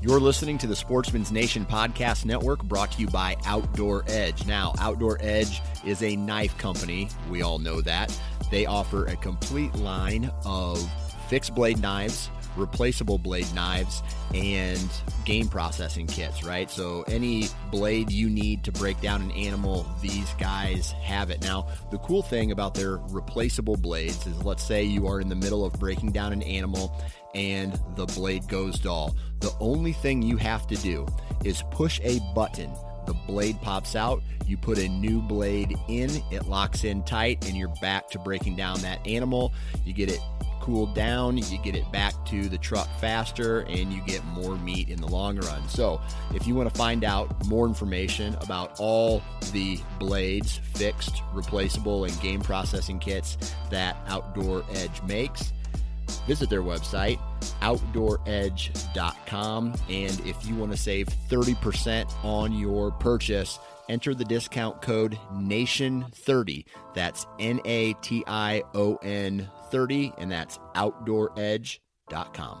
You're listening to the Sportsman's Nation Podcast Network brought to you by Outdoor Edge. Now, Outdoor Edge is a knife company. We all know that. They offer a complete line of fixed blade knives, replaceable blade knives, and game processing kits, right? So, any blade you need to break down an animal, these guys have it. Now, the cool thing about their replaceable blades is let's say you are in the middle of breaking down an animal and the blade goes dull. The only thing you have to do is push a button. The blade pops out, you put a new blade in, it locks in tight, and you're back to breaking down that animal. You get it cooled down, you get it back to the truck faster, and you get more meat in the long run. So, if you want to find out more information about all the blades, fixed, replaceable, and game processing kits that Outdoor Edge makes, visit their website outdooredge.com and if you want to save 30% on your purchase enter the discount code nation30 that's n-a-t-i-o-n 30 and that's outdooredge.com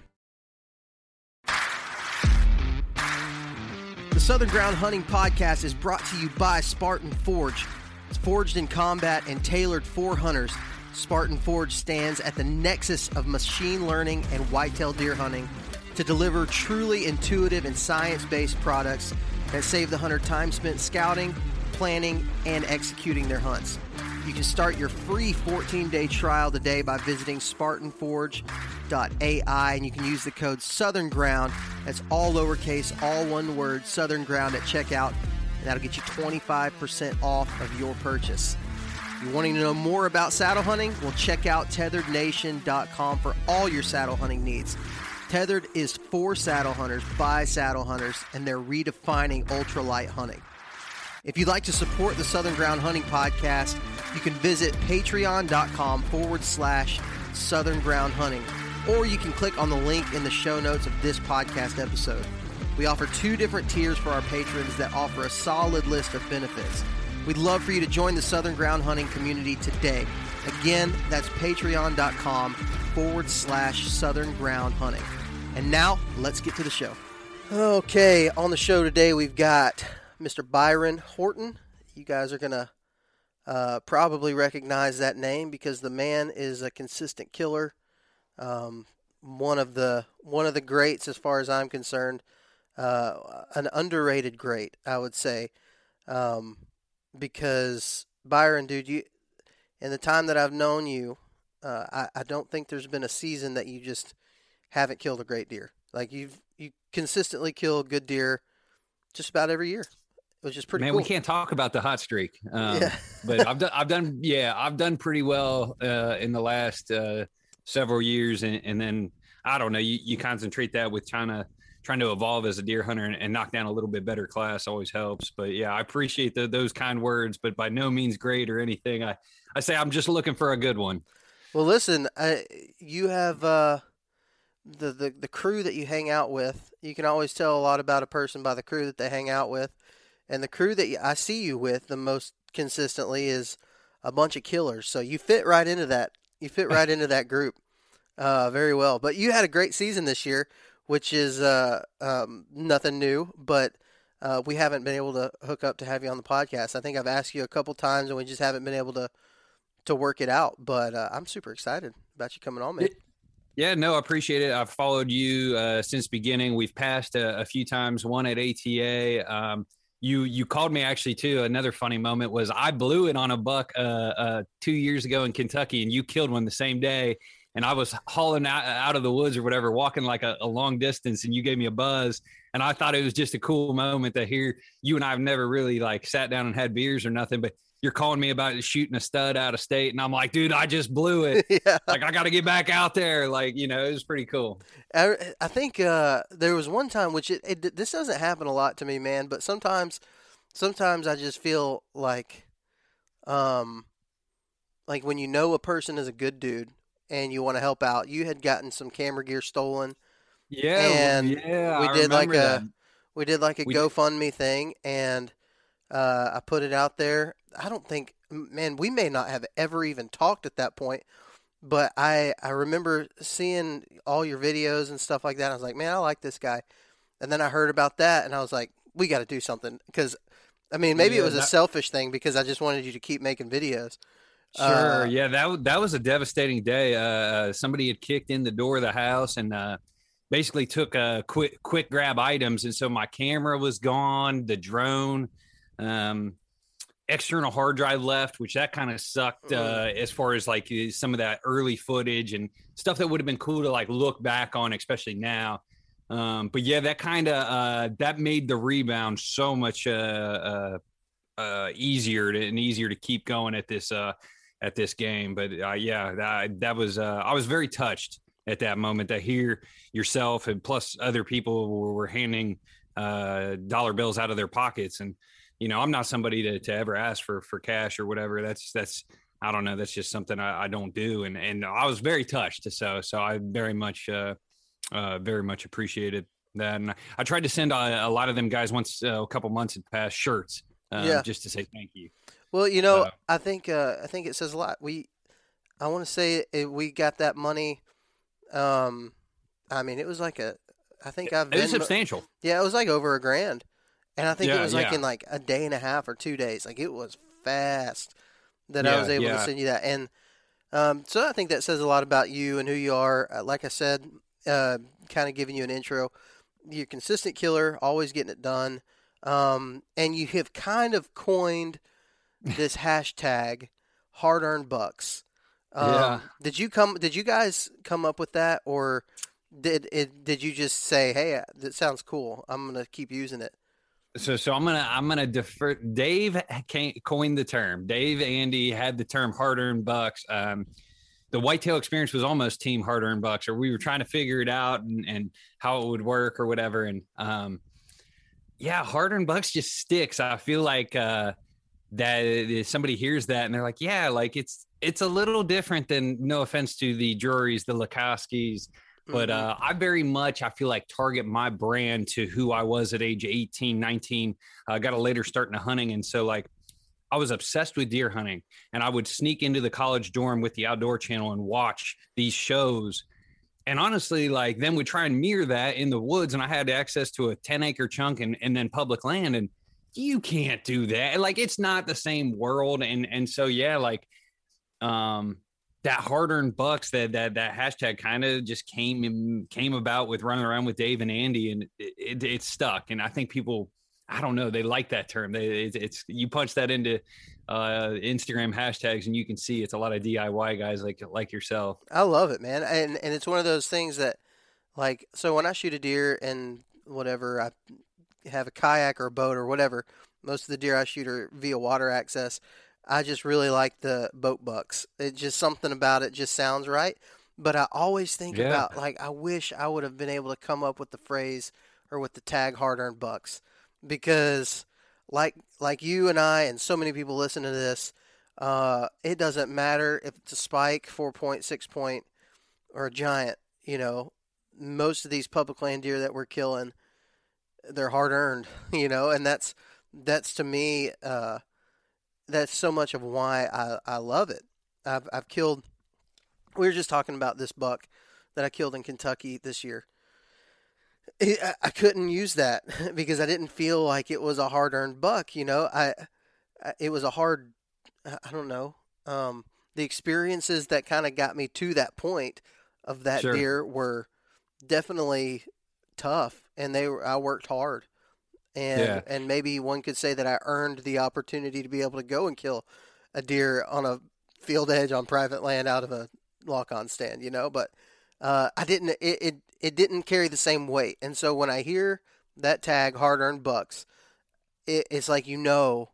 Southern Ground Hunting Podcast is brought to you by Spartan Forge. It's forged in combat and tailored for hunters. Spartan Forge stands at the nexus of machine learning and whitetail deer hunting to deliver truly intuitive and science based products that save the hunter time spent scouting, planning, and executing their hunts. You can start your free 14 day trial today by visiting SpartanForge.ai and you can use the code Southern Ground. That's all lowercase, all one word, Southern Ground at checkout, and that'll get you 25% off of your purchase. If you're wanting to know more about saddle hunting? Well, check out tetherednation.com for all your saddle hunting needs. Tethered is for saddle hunters by saddle hunters, and they're redefining ultralight hunting. If you'd like to support the Southern Ground Hunting Podcast, you can visit patreon.com forward slash Southern Ground Hunting, or you can click on the link in the show notes of this podcast episode. We offer two different tiers for our patrons that offer a solid list of benefits. We'd love for you to join the Southern Ground Hunting community today. Again, that's patreon.com forward slash Southern Ground Hunting. And now, let's get to the show. Okay, on the show today, we've got Mr. Byron Horton. You guys are going to uh, probably recognize that name because the man is a consistent killer. Um, one of the one of the greats as far as I'm concerned. Uh, an underrated great, I would say, um, because Byron, dude, you in the time that I've known you, uh, I, I don't think there's been a season that you just haven't killed a great deer. Like you've you consistently kill good deer just about every year which is pretty. Man, cool. we can't talk about the hot streak, um, yeah. but I've done, I've done, yeah, I've done pretty well uh, in the last uh, several years, and, and, then I don't know, you, you concentrate that with trying to trying to evolve as a deer hunter and, and, knock down a little bit better class always helps. But yeah, I appreciate the, those kind words, but by no means great or anything. I I say I'm just looking for a good one. Well, listen, I, you have uh, the, the the crew that you hang out with. You can always tell a lot about a person by the crew that they hang out with and the crew that I see you with the most consistently is a bunch of killers. So you fit right into that. You fit right into that group uh, very well. But you had a great season this year, which is uh, um, nothing new. But uh, we haven't been able to hook up to have you on the podcast. I think I've asked you a couple times, and we just haven't been able to to work it out. But uh, I'm super excited about you coming on, man. Yeah, no, I appreciate it. I've followed you uh, since beginning. We've passed a, a, few times, one at ATA. Um, you you called me actually too. Another funny moment was I blew it on a buck uh, uh, two years ago in Kentucky, and you killed one the same day. And I was hauling out, out of the woods or whatever, walking like a, a long distance, and you gave me a buzz. And I thought it was just a cool moment to hear you and I have never really like sat down and had beers or nothing, but you're calling me about shooting a stud out of state, and I'm like, dude, I just blew it. yeah. Like I got to get back out there. Like you know, it was pretty cool. I, I think uh, there was one time which it, it this doesn't happen a lot to me, man. But sometimes, sometimes I just feel like, um, like when you know a person is a good dude and you want to help out. You had gotten some camera gear stolen. Yeah, and yeah, we did like that. a we did like a we, GoFundMe thing, and uh, I put it out there, I don't think, man, we may not have ever even talked at that point, but I I remember seeing all your videos and stuff like that. I was like, man, I like this guy, and then I heard about that, and I was like, we got to do something because, I mean, maybe yeah, it was that, a selfish thing because I just wanted you to keep making videos. Sure. Uh, yeah, that that was a devastating day. Uh, uh, somebody had kicked in the door of the house and uh, basically took a uh, quick quick grab items, and so my camera was gone, the drone. Um, external hard drive left, which that kind of sucked uh, as far as like some of that early footage and stuff that would have been cool to like look back on, especially now. Um, but yeah, that kind of uh, that made the rebound so much uh, uh, uh, easier to, and easier to keep going at this uh, at this game. But uh, yeah, that that was uh, I was very touched at that moment to hear yourself and plus other people were handing uh, dollar bills out of their pockets and you know, I'm not somebody to, to ever ask for, for cash or whatever. That's, that's, I don't know. That's just something I, I don't do. And, and I was very touched. So, so I very much, uh, uh, very much appreciated that. And I, I tried to send a, a, lot of them guys once uh, a couple months had passed shirts, uh, yeah. just to say thank you. Well, you know, I think, uh, I think it says a lot. We, I want to say it, we got that money. Um, I mean, it was like a, I think I've been, it was substantial. Yeah, it was like over a grand. And I think yeah, it was like yeah. in like a day and a half or two days. Like it was fast that yeah, I was able to send you that. And um, so I think that says a lot about you and who you are. Uh, like I said, uh, kind of giving you an intro. You're a consistent killer, always getting it done. Um, and you have kind of coined this hashtag hard earned bucks. Um, yeah. Did you come? Did you guys come up with that, or did it? Did you just say, "Hey, that sounds cool. I'm gonna keep using it"? So, so I'm gonna I'm gonna defer. Dave coined the term. Dave Andy had the term hard earned bucks. Um, the whitetail experience was almost team hard earned bucks, or we were trying to figure it out and, and how it would work or whatever. And um, yeah, hard earned bucks just sticks. I feel like uh, that somebody hears that and they're like, yeah, like it's it's a little different than. No offense to the Drurys the Lakoskys but mm-hmm. uh, I very much I feel like target my brand to who I was at age 18, 19. I uh, got a later start into hunting, and so like I was obsessed with deer hunting, and I would sneak into the college dorm with the Outdoor Channel and watch these shows. And honestly, like then we try and mirror that in the woods, and I had access to a 10 acre chunk and, and then public land, and you can't do that. Like it's not the same world, and and so yeah, like um that hard-earned bucks that that that hashtag kind of just came in, came about with running around with Dave and Andy, and it, it, it, stuck. And I think people, I don't know, they like that term. They, it, it's you punch that into uh, Instagram hashtags, and you can see it's a lot of DIY guys like like yourself. I love it, man, and and it's one of those things that, like, so when I shoot a deer and whatever, I have a kayak or a boat or whatever. Most of the deer I shoot are via water access. I just really like the boat bucks. It's just something about it just sounds right. But I always think yeah. about like I wish I would have been able to come up with the phrase or with the tag hard earned bucks because like like you and I and so many people listen to this, uh, it doesn't matter if it's a spike, four point, six point, or a giant. You know, most of these public land deer that we're killing, they're hard earned. You know, and that's that's to me. Uh, that's so much of why I, I love it. I've I've killed. We were just talking about this buck that I killed in Kentucky this year. I, I couldn't use that because I didn't feel like it was a hard earned buck. You know, I, I it was a hard. I don't know. Um, the experiences that kind of got me to that point of that Sure. deer were definitely tough, and they were. I worked hard, and Yeah. and maybe one could say that I earned the opportunity to be able to go and kill a deer on a field edge on private land out of a lock on stand. You know, but uh, I didn't. It, it it didn't carry the same weight, and so when I hear that tag, hard earned bucks, it, it's like you know,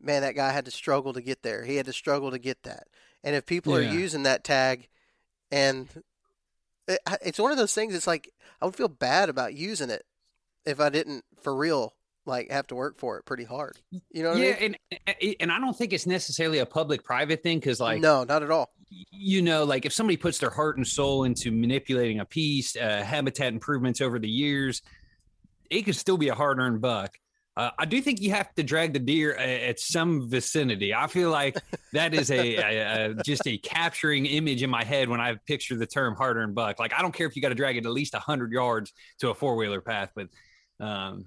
man, that guy had to struggle to get there. He had to struggle to get that. And if people Yeah. are using that tag, and it, it's one of those things, it's like I would feel bad about using it if I didn't for real like have to work for it pretty hard. You know what yeah, I mean? and and I don't think it's necessarily a public private thing because like no, not at all. you know, like if somebody puts their heart and soul into manipulating a piece, uh, habitat improvements over the years, it could still be a hard earned buck. Uh, I do think you have to drag the deer a- at some vicinity. I feel like that is a, a, a just a capturing image in my head when I picture the term hard earned buck. Like I don't care if you got to drag it at least hundred yards to a four wheeler path, but um,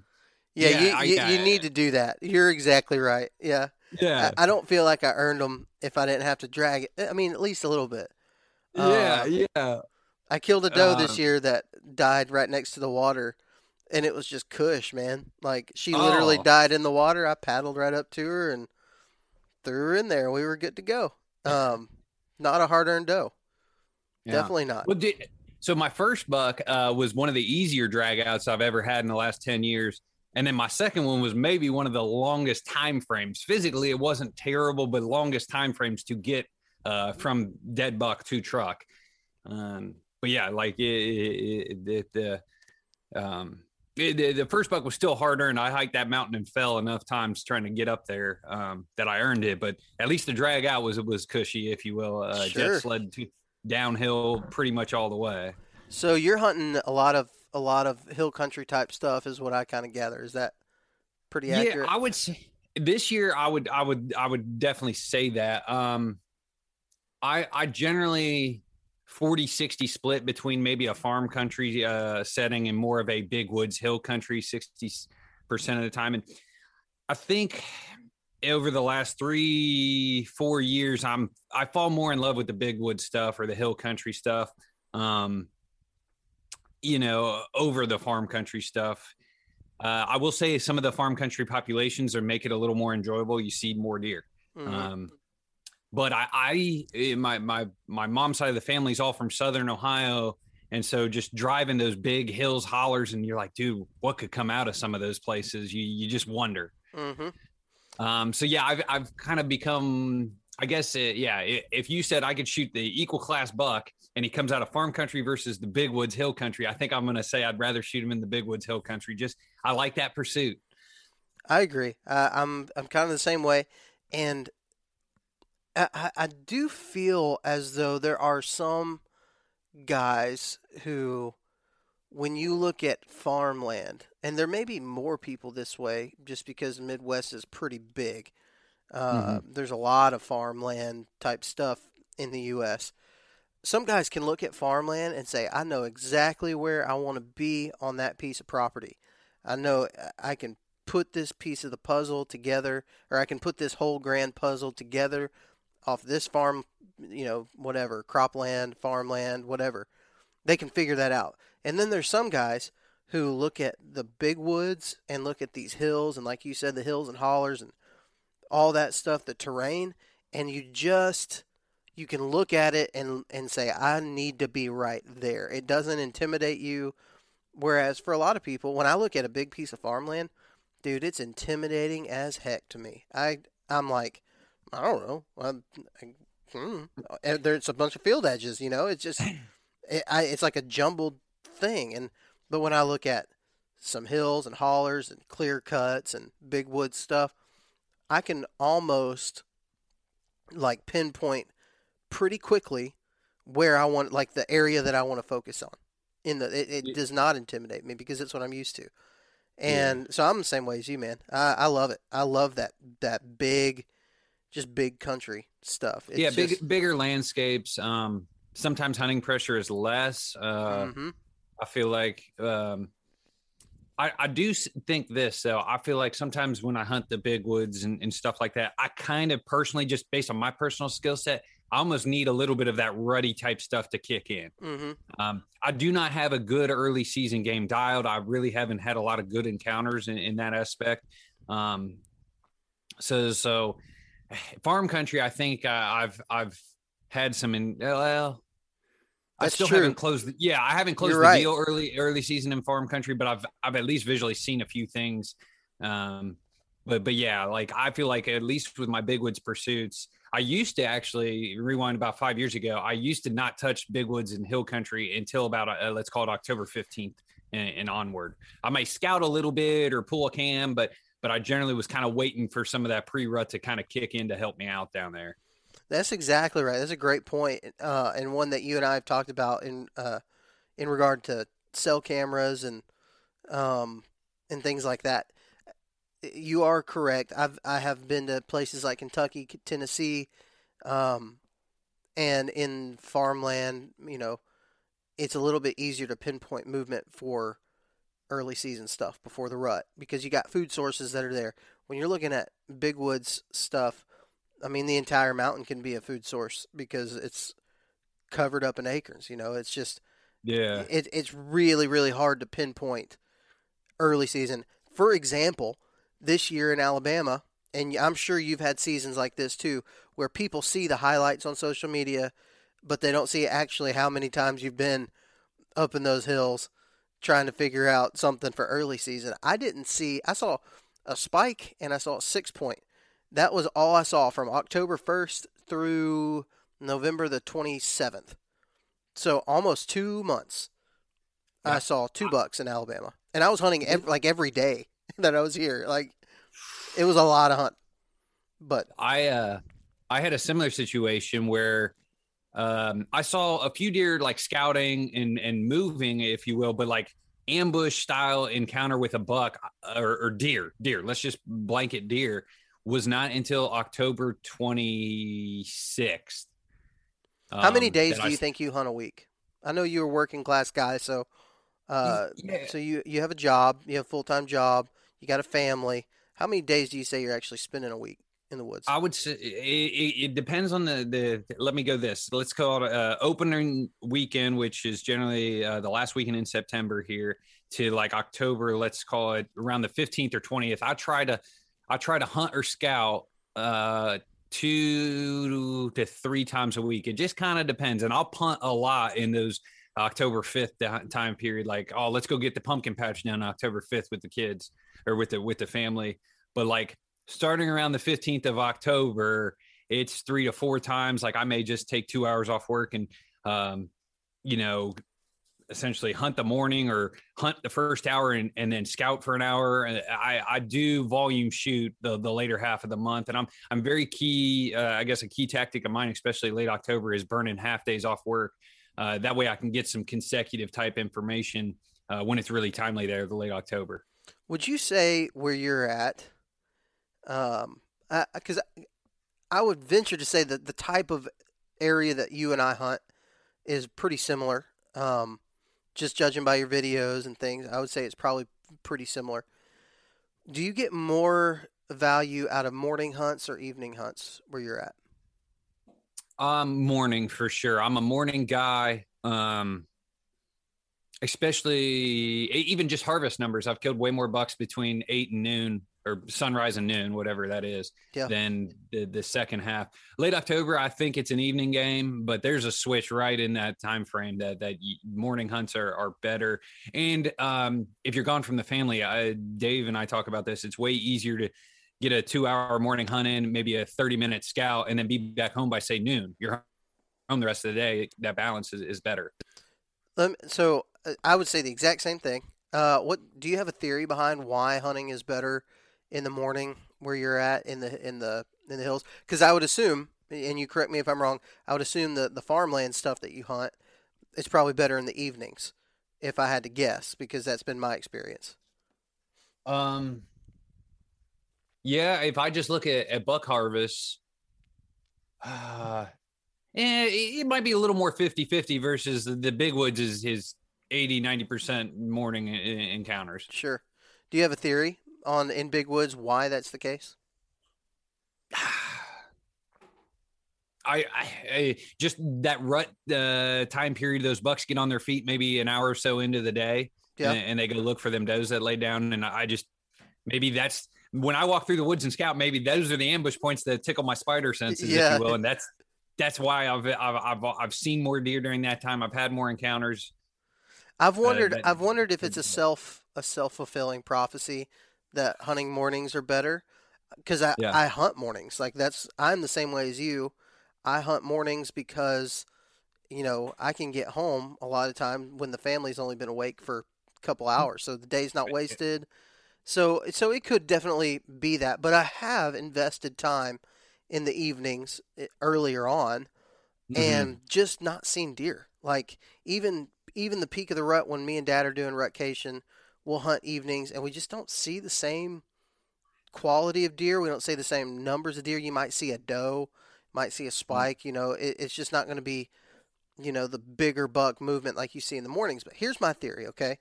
Yeah, Yeah, you, I- you, I- you need to do that. You're exactly right. Yeah. yeah, I, I don't feel like I earned them if I didn't have to drag it. I mean, at least a little bit. yeah, Uh, yeah. I killed a doe this Um, year that died right next to the water, and it was just cush, man. Like she literally Oh. died in the water. I paddled right up to her and threw her in there. We were good to go. Um, not a hard earned doe. yeah. Definitely not. Well, did, so my first buck uh, was one of the easier drag outs I've ever had in the last 10 years. And then my second one was maybe one of the longest time frames. Physically, it wasn't terrible, but longest time frames to get uh, from dead buck to truck. Um, but yeah, like it, it, it, uh, um, it, the- the first buck was still hard earned. I hiked that mountain and fell enough times trying to get up there um, that I earned it. But at least the drag out was was cushy, if you will. Uh, Sure. Jet sled to, downhill pretty much all the way. So you're hunting a lot of a lot of hill country type stuff, is what I kind of gather. Is that pretty accurate? Yeah, I would say this year I would I would I would definitely say that. Um I I generally 40 60 split between maybe a farm country uh setting and more of a big woods hill country 60% of the time and I think over the last 3 4 years I'm I fall more in love with the big wood stuff or the hill country stuff. Um you know, over the farm country stuff. Uh, I will say some of the farm country populations are make it a little more enjoyable. You see more deer. Mhm. Um, but I, I, eh, my my my mom's side of the family is all from Southern Ohio, and so just driving those big hills, hollers, and you're like, dude, what could come out of some of those places? You you just wonder. Mhm. Um, so yeah, I've I've kind of become, I guess, uh, yeah. If you said I could shoot the equal class buck, and he comes out of farm country versus the big woods hill country, I think I'm going to say I'd rather shoot him in the big woods hill country. Just I like that pursuit. I agree. Uh, I'm I'm kind of the same way, and I I do feel as though there are some guys who, when you look at farmland, and there may be more people this way, just because the Midwest is pretty big. Uh, There's a lot of farmland type stuff in the U.S. Some guys can look at farmland and say, "I know exactly where I want to be on that piece of property. I know I can put this piece of the puzzle together, or I can put this whole grand puzzle together off this farm, you know, whatever, cropland, farmland, whatever. They can figure that out. And then there's some guys who look at the big woods and look at these hills, and like you said, the hills and hollers and all that stuff, the terrain, and you just you can look at it and and say, I need to be right there. It doesn't intimidate you. Whereas for a lot of people, when I look at a big piece of farmland, dude, it's intimidating as heck to me. I I'm like, I don't know. I'm, I, hmm. There's a bunch of field edges, you know. It's just, it, I, it's like a jumbled thing. And but when I look at some hills and hollers and clear cuts and big wood stuff, I can almost like pinpoint pretty quickly where I want, like the area that I want to focus on. In the, it, it Yeah. does not intimidate me because it's what I'm used to. And so I'm the same way as you, man. I, I love it. I love that that big, just big country stuff. It's yeah, big just, bigger landscapes. Um, sometimes hunting pressure is less. Uh, Mhm. I feel like um, I, I do think this though. I feel like sometimes when I hunt the big woods and, and stuff like that, I kind of personally, just based on my personal skill set, I almost need a little bit of that rutty type stuff to kick in. Mhm. Um, I do not have a good early season game dialed. I really haven't had a lot of good encounters in, in that aspect. Um, so, so farm country, I think uh, I've I've had some in well. I still true. haven't closed. The, yeah, I haven't closed You're the right. deal early early season in farm country, but I've I've at least visually seen a few things. Um, but but yeah, like I feel like at least with my big woods pursuits, I used to actually rewind about five years ago. I used to not touch big woods and hill country until about uh, let's call it October fifteenth and, and onward. I may scout a little bit or pull a cam, but but I generally was kind of waiting for some of that pre rut to kind of kick in to help me out down there. That's exactly right. That's a great point, uh, and one that you and I have talked about in uh, in regard to cell cameras and um, and things like that. You are correct. I've I have been to places like Kentucky, Tennessee, um, and in farmland. You know, it's a little bit easier to pinpoint movement for early season stuff before the rut because you got food sources that are there. When you're looking at big woods stuff, I mean, the entire mountain can be a food source because it's covered up in acres. You know, it's just Yeah. it, it's really really hard to pinpoint early season. For example, this year in Alabama, and I'm sure you've had seasons like this too, where people see the highlights on social media, but they don't see actually how many times you've been up in those hills trying to figure out something for early season. I didn't see. I saw a spike and I saw a six point. That was all I saw from October 1st through November the 27th. So almost two months. I saw two bucks in Alabama, and I was hunting ev- like every day that I was here. Like it was a lot of hunt, but I uh I had a similar situation where um I saw a few deer like scouting and and moving, if you will, but like ambush style encounter with a buck uh, or, or deer, deer. Let's just blanket deer was not until October twenty sixth. how many days Um, do you think you hunt a week? I know you're a working class guy, so uh, Yeah. so you you have a job, you have a full time job, you got a family. How many days do you say you're actually spending a week in the woods? I would say it, it, it depends on the the. Let me go this. Let's call it uh, opening weekend, which is generally uh, the last weekend in September here to like October. Let's call it around the fifteenth or twentieth. I try to I try to hunt or scout uh, two to three times a week. It just kind of depends, and I'll punt a lot in those. October 5th time period like oh let's go get the pumpkin patch done October 5th with the kids or with the with the family but like starting around the 15th of October, it's three to four times. Like I may just take two hours off work and, um, you know, essentially hunt the morning or hunt the first hour and, and then scout for an hour. And I, I do volume shoot the, the later half of the month. And I'm, I'm very key. Uh, I guess a key tactic of mine, especially late October is burning half days off work. Uh, that way I can get some consecutive type information uh, when it's really timely there, the late October. Would you say where you're at? Um, because I, I would venture to say that the type of area that you and I hunt is pretty similar. Um, just judging by your videos and things, I would say it's probably pretty similar. Do you get more value out of morning hunts or evening hunts where you're at? Um, morning for sure. I'm a morning guy. Um, especially even just harvest numbers. I've killed way more bucks between eight and noon or sunrise and noon, whatever that is, Yeah. than the, the second half. Late October, I think it's an evening game, but there's a switch right in that time frame that that morning hunts are are better. And um, if you're gone from the family, I, Dave and I talk about this. It's way easier to get a two hour morning hunt in, maybe a 30 minute scout, and then be back home by say noon. You're home the rest of the day. That balance is, is better. Me, so uh, I would say the exact same thing. Uh, what do you have a theory behind why hunting is better in the morning where you're at in the in the in the hills? Because I would assume, and you correct me if I'm wrong, I would assume that the farmland stuff that you hunt is probably better in the evenings, if I had to guess, because that's been my experience. Um, yeah, if I just look at, at buck harvest, Uh, eh, it might be a little more 50-50 versus the big woods is his 80 90% morning encounters. Sure. Do you have a theory on in big woods why that's the case? I, I, I, just that rut uh, time period. Those bucks get on their feet maybe an hour or so into the day, yeah. and, and, they go look for them does that lay down. And I just maybe that's when I walk through the woods and scout. Maybe those are the ambush points that tickle my spider senses, yeah. if you will. And that's that's why I've, I've I've I've seen more deer during that time. I've had more encounters. I've uh, wondered. Uh, I've wondered if it's a self a self fulfilling prophecy that hunting mornings are better because I, yeah. I hunt mornings. Like that's I'm the same way as you. I hunt mornings because, you know, I can get home a lot of time when the family's only been awake for a couple mm. hours, so the day's not wasted. So, so it could definitely be that. But I have invested time in the evenings eh, earlier on, mm-hmm. and just not seen deer. Like even even the peak of the rut when me and Dad are doing rutcation, we'll hunt evenings, and we just don't see the same quality of deer. We don't see the same numbers of deer. You might see a doe might see a mm. spike. You know, it, it's just not going to be, you know, the bigger buck movement like you see in the mornings. But here's my theory, okay?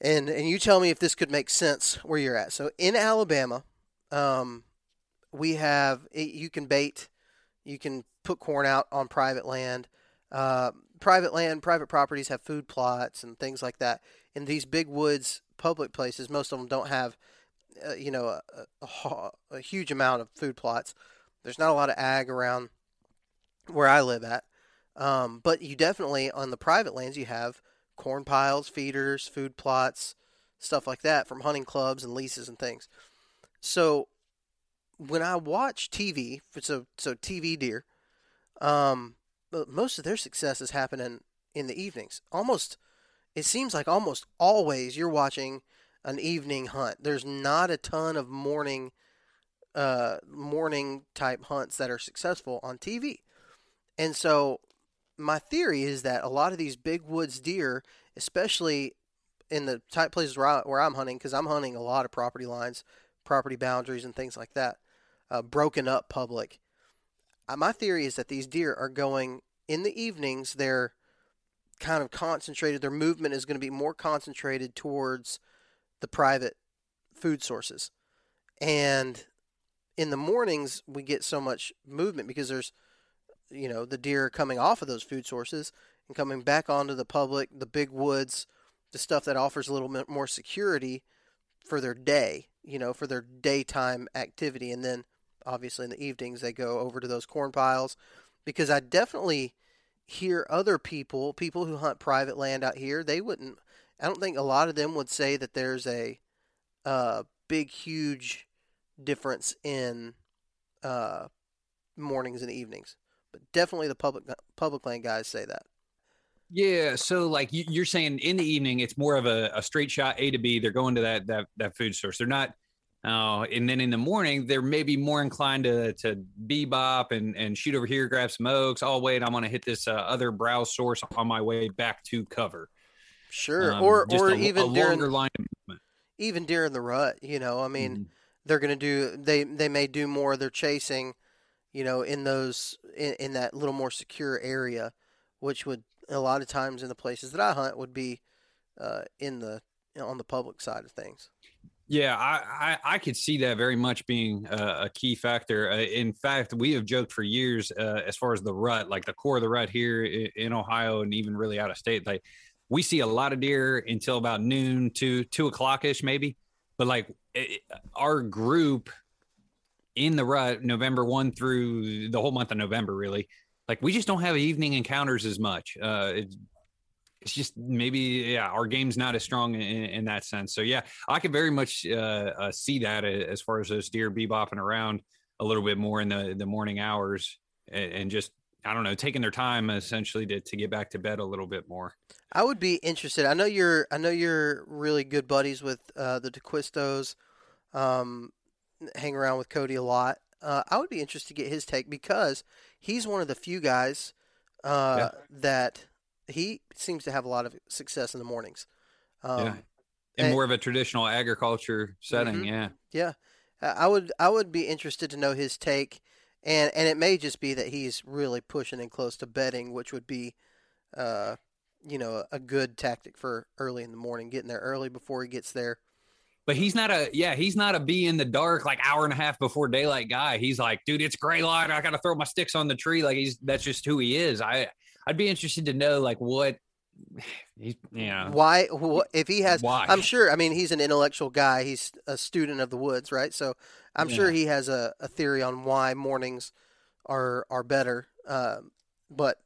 And and you tell me if this could make sense where you're at. So in Alabama, um, we have you can bait, you can put corn out on private land. Uh, private land, private properties have food plots and things like that. In these big woods, public places, most of them don't have, uh, you know, a, a, a, huge amount of food plots. There's not a lot of ag around where I live at. Um, but you definitely, on the private lands, you have corn piles, feeders, food plots, stuff like that from hunting clubs and leases and things. So when I watch TV, so, so TV deer, um, most of their success is happening in the evenings. Almost, it seems like almost always you're watching an evening hunt. There's not a ton of morning uh, morning type hunts that are successful on TV. And so my theory is that a lot of these big woods deer, especially in the type places where, I, where I'm hunting, because I'm hunting a lot of property lines, property boundaries, and things like that, uh, broken up public. Uh, my theory is that these deer are going in the evenings. They're kind of concentrated. Their movement is going to be more concentrated towards the private food sources, and in the mornings we get so much movement because there's you know the deer coming off of those food sources and coming back onto the public the big woods the stuff that offers a little bit more security for their day you know for their daytime activity and then obviously in the evenings they go over to those corn piles because i definitely hear other people people who hunt private land out here they wouldn't i don't think a lot of them would say that there's a uh, big huge difference in uh, mornings and evenings, but definitely the public public land guys say that. Yeah, so like you're saying in the evening, it's more of a, a straight shot A to B. They're going to that that that food source. They're not. Uh, and then in the morning, they're maybe more inclined to to bebop and and shoot over here, grab some oaks. Oh wait, I'm gonna hit this uh, other browse source on my way back to cover. Sure, um, or or a, even a during line even during the rut. You know, I mean, mm-hmm they're going to do they they may do more of their chasing, you know, in those in, in that little more secure area, which would a lot of times in the places that I hunt would be uh, in the you know, on the public side of things. Yeah, I, I, I, could see that very much being a, a key factor. Uh, in fact, we have joked for years uh, as far as the rut, like the core of the rut here in Ohio and even really out of state. Like we see a lot of deer until about noon to two o'clock ish, maybe. But like it, our group in the rut, November one through the whole month of November, really, like we just don't have evening encounters as much. Uh, it's, just maybe yeah, our game's not as strong in, in that sense. So yeah, I could very much uh, uh, see that as far as those deer bebopping around a little bit more in the the morning hours and, and just I don't know, taking their time essentially to, to get back to bed a little bit more. I would be interested. I know you're I know you're really good buddies with uh, the DeQuistos. Um, hang around with Cody a lot. Uh, I would be interested to get his take because he's one of the few guys uh, yeah. that he seems to have a lot of success in the mornings. Um, yeah, in more of a traditional agriculture setting. Mm-hmm. Yeah, yeah. I would I would be interested to know his take and and it may just be that he's really pushing in close to bedding, which would be, uh, you know, a good tactic for early in the morning, getting there early before he gets there. But he's not a yeah, he's not a be in the dark like hour and a half before daylight guy. He's like, dude, it's gray light. I got to throw my sticks on the tree. Like he's that's just who he is. I I'd be interested to know like what he's yeah. Why if he has Why? I'm sure I mean he's an intellectual guy. He's a student of the woods, right? So I'm sure he has a, a theory on why mornings are are better. Um, but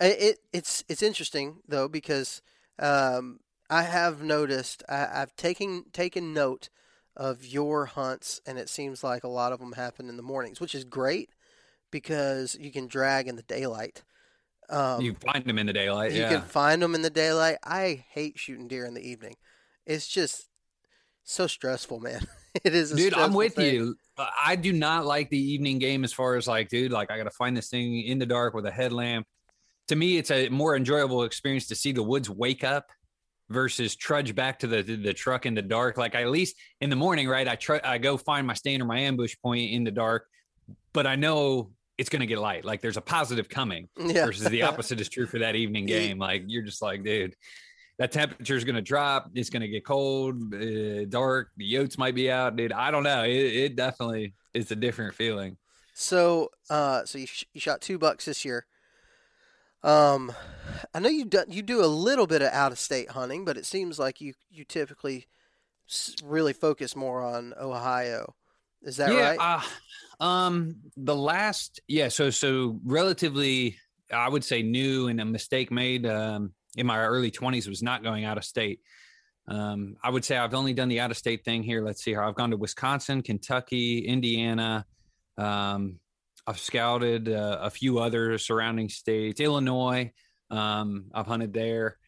it it's it's interesting though because um, I have noticed I, I've taken taken note of your hunts, and it seems like a lot of them happen in the mornings, which is great because you can drag in the daylight. Um, you find them in the daylight. you yeah. can find them in the daylight. I hate shooting deer in the evening. It's just so stressful, man. it is, a dude i'm with thing. you Uh, i do not like the evening game as far as like dude like i gotta find this thing in the dark with a headlamp to me it's a more enjoyable experience to see the woods wake up versus trudge back to the the, the truck in the dark like I, at least in the morning right i try i go find my stand or my ambush point in the dark but i know it's going to get light like there's a positive coming Yeah. versus the opposite is true for that evening game like you're just like dude that temperature is going to drop. It's going to get cold, uh, dark. The yotes might be out, dude. I don't know. It, it definitely is a different feeling. So, uh, so you, sh- you shot two bucks this year. Um, I know you do, you do a little bit of out of state hunting, but it seems like you you typically s- really focus more on Ohio. Is that yeah. right? Uh, um, the last, yeah. So, so relatively, I would say new and a mistake made um, in my early twenties was not going out of state. Um, I would say I've only done the out of state thing here. Let's see here. I've gone to Wisconsin, Kentucky, Indiana. Um, I've scouted uh, a few other surrounding states, Illinois. Um, I've hunted there.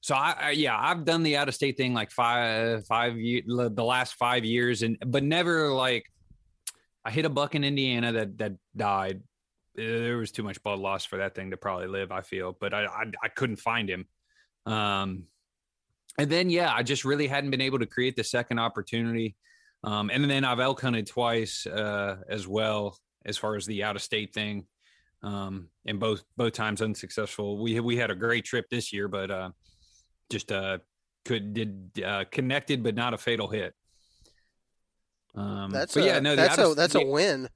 So I, I yeah, I've done the out of state thing like five five the last five years, and but never like I hit a buck in Indiana that that died. There was too much blood loss for that thing to probably live. I feel, but I I, I couldn't find him. Um, and then yeah, I just really hadn't been able to create the second opportunity. Um, and then I've elk hunted twice uh, as well, as far as the out of state thing. Um, and both both times unsuccessful. We we had a great trip this year, but uh, just uh, could did uh, connected, but not a fatal hit. Um, that's a, yeah, no, that's a that's yeah, a win,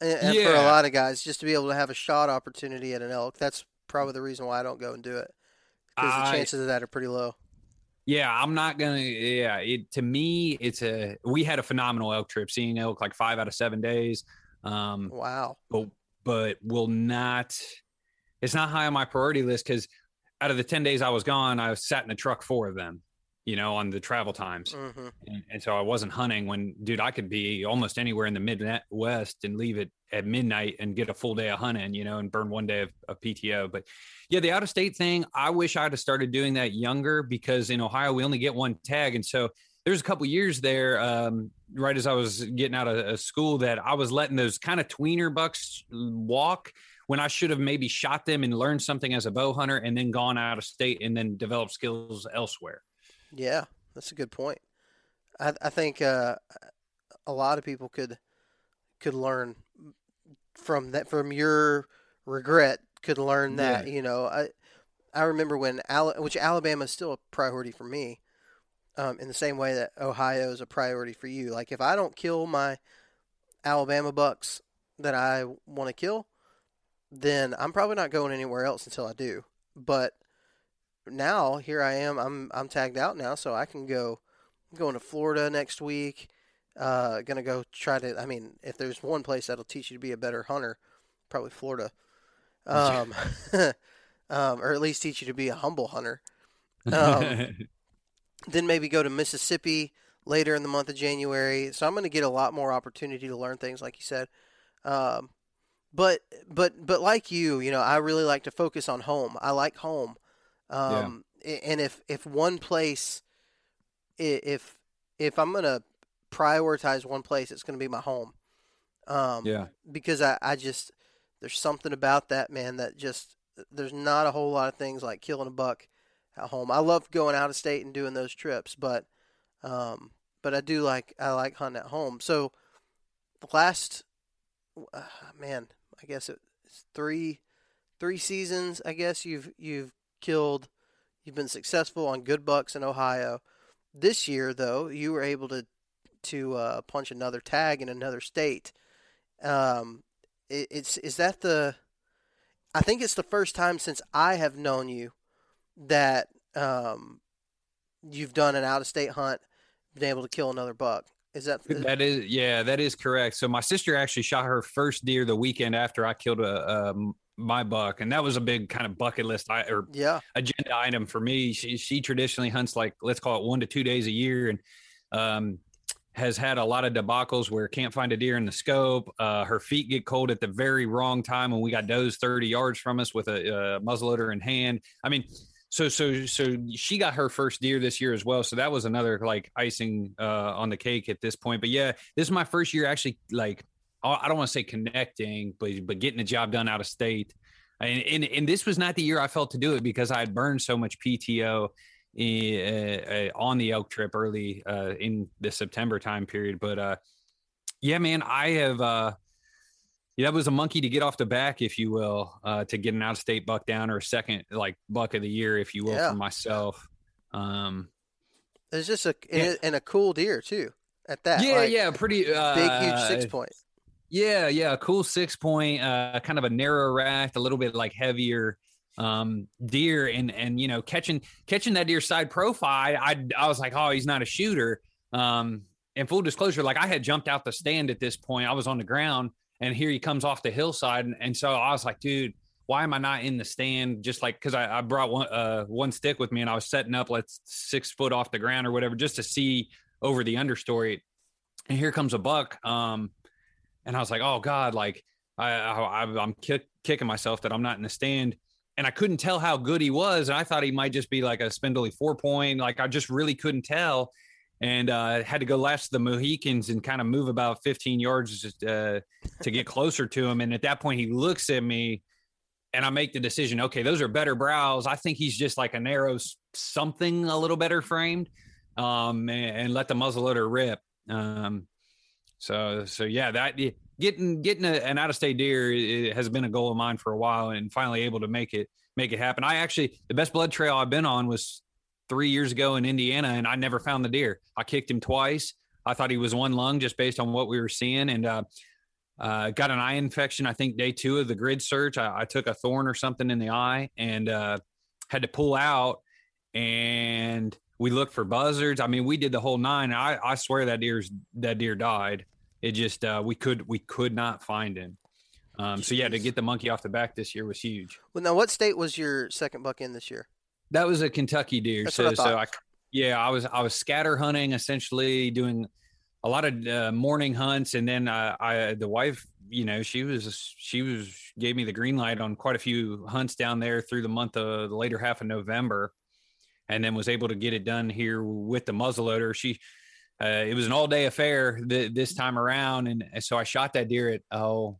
and, and for a lot of guys, just to be able to have a shot opportunity at an elk. That's probably the reason why I don't go and do it because the chances of that are pretty low. Yeah, I'm not gonna. Yeah, it to me, it's a. We had a phenomenal elk trip, seeing elk like five out of seven days. Um, Wow. but but will not. It's not high on my priority list because out of the ten days I was gone, I sat in the truck four of them. You know, on the travel times, hmm and, and so I wasn't hunting. When dude, I could be almost anywhere in the Midwest and leave it at midnight and get a full day of hunting. You know, and burn one day of, of PTO. But yeah, the out of state thing, I wish I'd have started doing that younger because in Ohio we only get one tag, and so there's a couple years there, um, right as I was getting out of, of school, that I was letting those kind of tweener bucks walk when I should have maybe shot them and learned something as a bow hunter, and then gone out of state and then developed skills elsewhere. Yeah, that's a good point. I I think uh, a lot of people could could learn from that from your regret could learn that you know I I remember when Al- which Alabama is still a priority for me um, in the same way that Ohio is a priority for you. Like if I don't kill my Alabama bucks that I want to kill then I'm probably not going anywhere else until I do. But now here I am. I'm I'm tagged out now, so I can go. I'm going to Florida next week. Uh, gonna go try to. I mean, if there's one place that'll teach you to be a better hunter, probably Florida. Um, um, or at least teach you to be a humble hunter. Um, then maybe go to Mississippi later in the month of January. So I'm going to get a lot more opportunity to learn things, like you said. Um, but but but like you, you know, I really like to focus on home. I like home. Um, a- and if if one place, if if I'm going to prioritize one place, it's going to be my home. Um, yeah. because I, I just there's something about that man that just there's not a whole lot of things like killing a buck at home. I love going out of state and doing those trips, but um, but I do like I like hunting at home. So the last uh, man, I guess it's three three seasons. I guess you've you've killed. You've been successful on good bucks in Ohio. This year, though, you were able to to uh, punch another tag in another state. Um, it, it's is that the? I think it's the first time since I have known you that um, you've done an out of state hunt, been able to kill another buck. Is that that is yeah that is correct. So my sister actually shot her first deer the weekend after I killed a, a my buck, and that was a big kind of bucket list or yeah agenda item for me. She she traditionally hunts like let's call it one to two days a year, and um, has had a lot of debacles where can't find a deer in the scope. Uh, her feet get cold at the very wrong time when we got does 30 yards from us with a, a muzzleloader in hand. I mean, so so so she got her first deer this year as well so that was another like icing uh on the cake at this point but yeah this is my first year actually like i don't want to say connecting but but getting the job done out of state and, and and this was not the year i felt to do it because i had burned so much pto uh, on the elk trip early uh in the september time period but uh yeah man i have uh yeah, that was a monkey to get off the back, if you will, uh, to get an out of state buck down or a second like buck of the year, if you will, yeah. for myself. Um, it's just a yeah. and a cool deer too. At that, yeah, like, yeah, pretty uh, big, huge six point. Yeah, yeah, a cool six point, uh, kind of a narrow rack, a little bit like heavier um deer and and you know catching catching that deer side profile i i was like oh he's not a shooter um and full disclosure like i had jumped out the stand at this point i was on the ground and here he comes off the hillside. And, and so I was like, dude, why am I not in the stand? Just like because I, I, brought one uh, one stick with me and I was setting up like six foot off the ground or whatever just to see over the understory. And here comes a buck. Um, and I was like, oh god, like I, I am kick, kicking myself that I'm not in the stand. And I couldn't tell how good he was. And I thought he might just be like a spindly four point. Like I just really couldn't tell and uh, had to go last the Mohicans and kind of move about 15 yards uh, to get closer to him. And at that point, he looks at me, and I make the decision. Okay, those are better brows. I think he's just like a narrow something, a little better framed, um, and, and, let the muzzleloader rip. Um, so, so yeah, that getting getting a, an out of state deer has been a goal of mine for a while, and finally able to make it make it happen. I actually the best blood trail I've been on was three years ago in Indiana, and I never found the deer. I kicked him twice. I thought he was one lung just based on what we were seeing, and uh, uh, got an eye infection. I think day two of the grid search, I, I took a thorn or something in the eye and uh, had to pull out. And we looked for buzzards. I mean, we did the whole nine. I, I swear that deer's that deer died. It just uh, we could we could not find him. Um, so yeah, to get the monkey off the back this year was huge. Well, now what state was your second buck in this year? That was a Kentucky deer. That's so, I so I, yeah, I was I was scatter hunting essentially, doing a lot of uh, morning hunts, and then uh, I the wife, you know, she was she was gave me the green light on quite a few hunts down there through the month of the later half of November, and then was able to get it done here with the muzzleloader. She. Uh, it was an all-day affair th- this time around, and so I shot that deer at oh,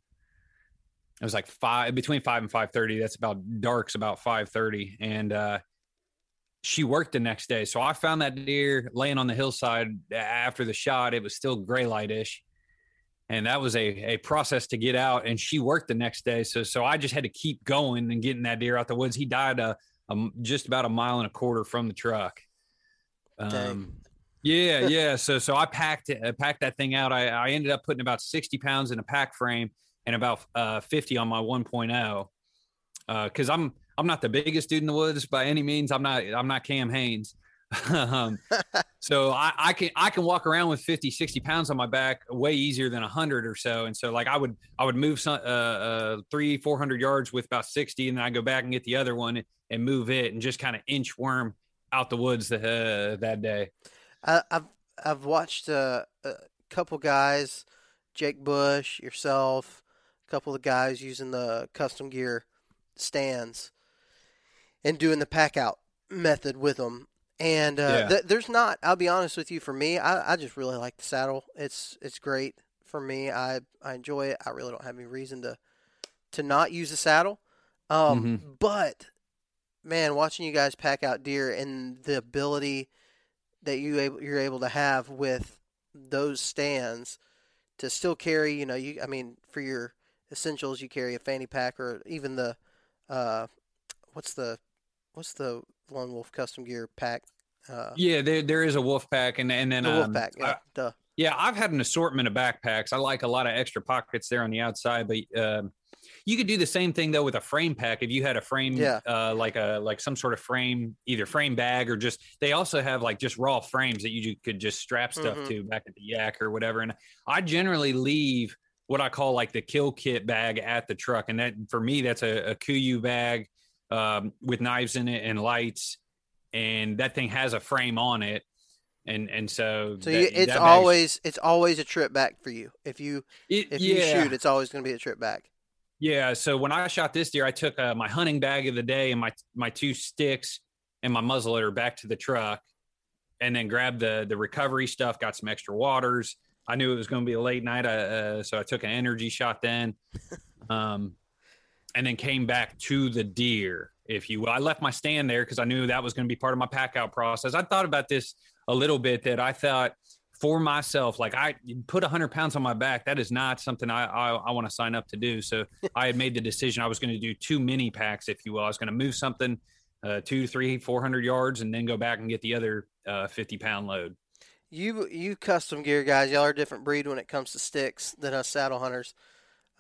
it was like five between five and five thirty. That's about dark's about five thirty, and uh, she worked the next day. So I found that deer laying on the hillside after the shot. It was still gray lightish. And that was a, a process to get out. And she worked the next day. So so I just had to keep going and getting that deer out the woods. He died a, a just about a mile and a quarter from the truck. Um, yeah, yeah. So so I packed it, I packed that thing out. I, I ended up putting about 60 pounds in a pack frame and about uh, 50 on my 1.0. Uh, cause I'm, I'm not the biggest dude in the woods by any means. I'm not I'm not Cam Hanes. um, so I, I, can I can walk around with 50, 60 pounds on my back way easier than hundred or so. And so like I would I would move some uh, uh three, four hundred yards with about 60 and then I go back and get the other one and move it and just kind of inchworm out the woods uh, that day. I, I've I've watched uh, a couple guys, Jake Bush, yourself, a couple of guys using the custom gear stands and doing the pack out method with them. And uh, yeah. th- there's not. I'll be honest with you. For me, I, I just really like the saddle. It's it's great for me. I I enjoy it. I really don't have any reason to to not use the saddle. Um, mm-hmm. But man, watching you guys pack out deer and the ability that you able, you're able to have with those stands to still carry. You know, you I mean for your essentials, you carry a fanny pack or even the uh, what's the what's the Lone Wolf custom gear pack? Uh, yeah, there there is a wolf pack, and and then the wolf um, pack. Yeah, I, duh. yeah, I've had an assortment of backpacks. I like a lot of extra pockets there on the outside, but um, you could do the same thing though with a frame pack. If you had a frame, Yeah. uh, like a like some sort of frame, either frame bag or just they also have like just raw frames that you could just strap stuff Mhm. to back at the yak or whatever. And I generally leave what I call like the kill kit bag at the truck, and that for me that's a, a Kuiu bag um, with knives in it and lights, and that thing has a frame on it. And and so, So that- you, it's always it's always a trip back for you. If you it- if you shoot, it's always going to be a trip back. Yeah, so when I shot this deer, I took uh, my hunting bag of the day and my my two sticks and my muzzleloader back to the truck, and then grabbed the the recovery stuff. Got some extra waters. I knew it was going to be a late night, uh, so I took an energy shot then, um, and then came back to the deer, if you will. I left my stand there because I knew that was going to be part of my pack out process. I thought about this a little bit that I thought for myself, like I put 100 pounds on my back. That is not something I, I, I want to sign up to do. So I had made the decision I was going to do two mini packs, if you will. I was going to move something uh, two, three, 400 yards and then go back and get the other uh, 50 pound load. You you custom gear guys, y'all are a different breed when it comes to sticks than us saddle hunters,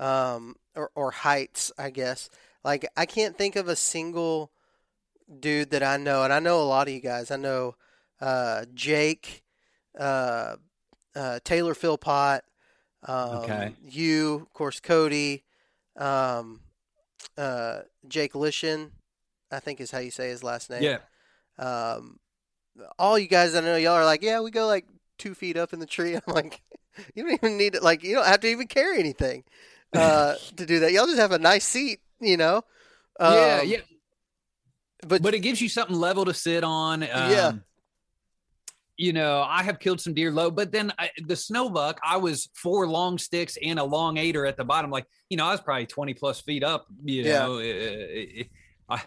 um, or or heights, I guess. Like I can't think of a single dude that I know, and I know a lot of you guys. I know uh, Jake, uh, uh, Taylor Philpott, um, Okay. you, of course, Cody, um, uh, Jake Lishan, I think is how you say his last name Yeah. um, all you guys I know y'all are like, yeah, we go like two feet up in the tree. I'm like, you don't even need it. Like, you don't have to even carry anything uh, to do that. Y'all just have a nice seat, you know. yeah. Um, Yeah. But, But it gives you something level to sit on. Um, Yeah. You know, I have killed some deer low, but then I, the snowbuck, I was four long sticks and a long aider at the bottom. Like, you know, I was probably 20 plus feet up, you Yeah. know, uh, I,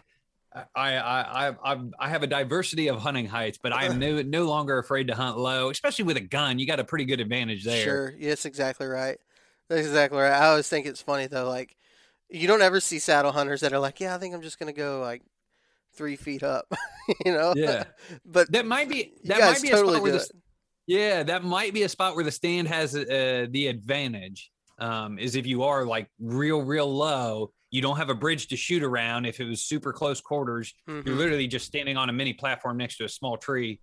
I, I, I, I, I have a diversity of hunting heights, but I am no, no longer afraid to hunt low, especially with a gun. You got a pretty good advantage there. sure, yes, exactly right. That's exactly right. I always think it's funny though. Like, you don't ever see saddle hunters that are like, yeah, I think I'm just gonna go like three feet up, you know. Yeah. but That might be, that might be totally a spot where the. Yeah, that might be a spot where the stand has uh, the advantage. Um, is if you are like real, real low, you don't have a bridge to shoot around. If it was super close quarters, Mhm. you're literally just standing on a mini platform next to a small tree.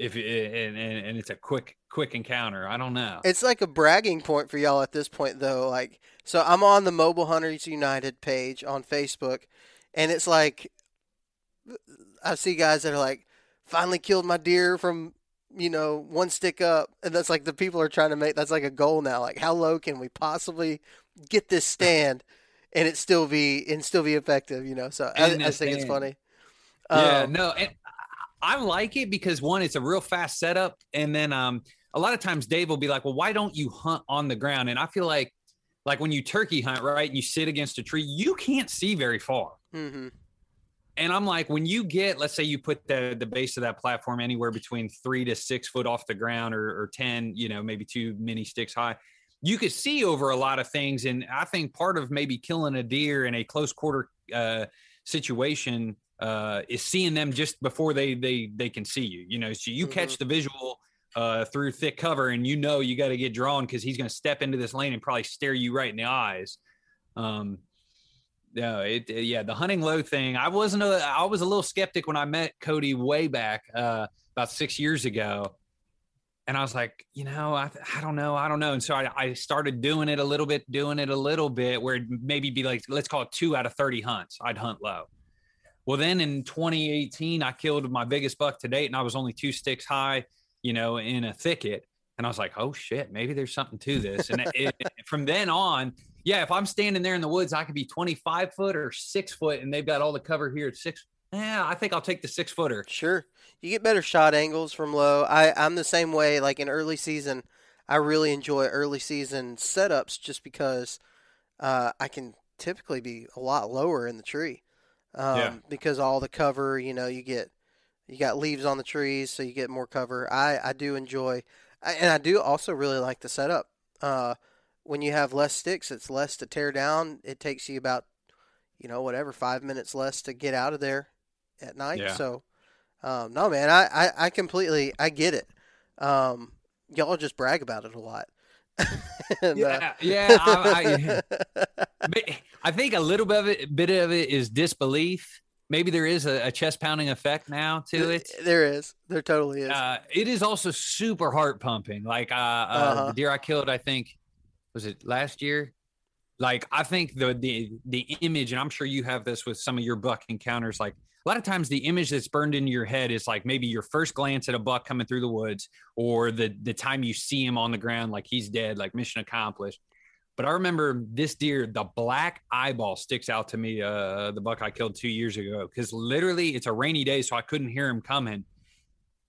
If and, and, and it's a quick, quick encounter. I don't know. It's like a bragging point for y'all at this point, though. Like, so I'm on the Mobile Hunters United page on Facebook, and it's like I see guys that are like, finally killed my deer from, you know, one stick up, and that's like the people are trying to make that's like a goal now. Like, how low can we possibly get this stand, and it still be and still be effective? You know, so I, I think it's funny. yeah, Um, no, and I like it because one, it's a real fast setup, and then um, a lot of times Dave will be like, "Well, why don't you hunt on the ground?" And I feel like, like when you turkey hunt, right? And you sit against a tree, you can't see very far. mhm. And I'm like, when you get, let's say you put the the base of that platform anywhere between three to six foot off the ground, or, or ten, you know, maybe two mini sticks high, you could see over a lot of things. And I think part of maybe killing a deer in a close quarter uh, situation uh, is seeing them just before they they they can see you. You know, so you catch the visual uh, through thick cover, and you know you got to get drawn because he's going to step into this lane and probably stare you right in the eyes. Um, no, it yeah, the hunting low thing. I wasn't a I was a little skeptic when I met Cody way back uh, about six years ago, and I was like, you know, I I don't know, I don't know, and so I, I started doing it a little bit, doing it a little bit, where maybe be like let's call it two out of thirty hunts I'd hunt low. Well, then in 2018, I killed my biggest buck to date, and I was only two sticks high, you know, in a thicket. And I was like, oh shit, maybe there's something to this. And it, from then on, yeah, if I'm standing there in the woods, I could be 25 foot or six foot, and they've got all the cover here at six. Yeah, I think I'll take the six footer. Sure. You get better shot angles from low. I, I'm the same way. Like in early season, I really enjoy early season setups just because uh, I can typically be a lot lower in the tree. Um, Yeah. Because all the cover, you know, you get you got leaves on the trees, so you get more cover. I, I do enjoy, I, and I do also really like the setup Uh, when you have less sticks, it's less to tear down. It takes you about, you know, whatever five minutes less to get out of there at night. Yeah. So, um, no, man, I, I, I completely I get it. Um, y'all just brag about it a lot. And, uh, Yeah, yeah. I, I, but I think a little bit of it, bit of it is disbelief. Maybe there is a, a chest pounding effect now to it. there is, there totally is. Uh, it is also super heart pumping. Like uh, uh, Uh-huh. the deer I killed, I think was it last year. Like I think the the the image, and I'm sure you have this with some of your buck encounters. Like a lot of times, the image that's burned into your head is like maybe your first glance at a buck coming through the woods, or the the time you see him on the ground, like he's dead, like mission accomplished. But I remember this deer, the black eyeball sticks out to me. Uh, the buck I killed two years ago, because literally it's a rainy day, so I couldn't hear him coming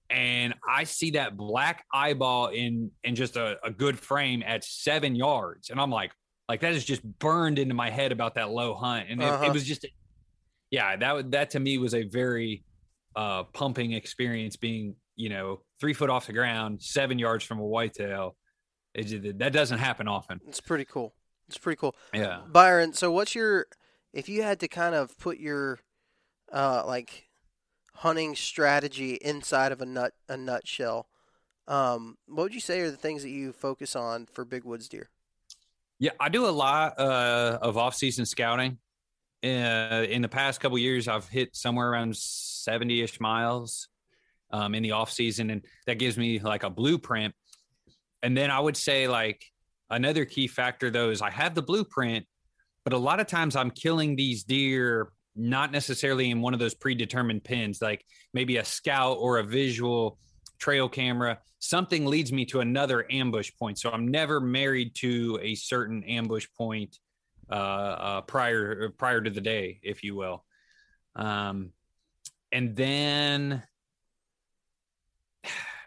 and I see that black eyeball in in just a, a good frame at seven yards, and I'm like, like that is just burned into my head about that low hunt, and it, Uh-huh. it was just, yeah, that that to me was a very uh, pumping experience, being you know three foot off the ground, seven yards from a whitetail. It, that doesn't happen often. it's pretty cool. It's pretty cool. Yeah. Byron, so what's your if you had to kind of put your uh like hunting strategy inside of a nut a nutshell, um, what would you say are the things that you focus on for big woods deer? Yeah, I do a lot uh, of off-season scouting. Uh, in the past couple years, I've hit somewhere around seventy-ish miles um, in the off-season, and that gives me like a blueprint. And then I would say like another key factor though is I have the blueprint, but a lot of times I'm killing these deer not necessarily in one of those predetermined pins, like maybe a scout or a visual trail camera. Something leads me to another ambush point, so I'm never married to a certain ambush point uh, uh, prior prior to the day, if you will. Um, and then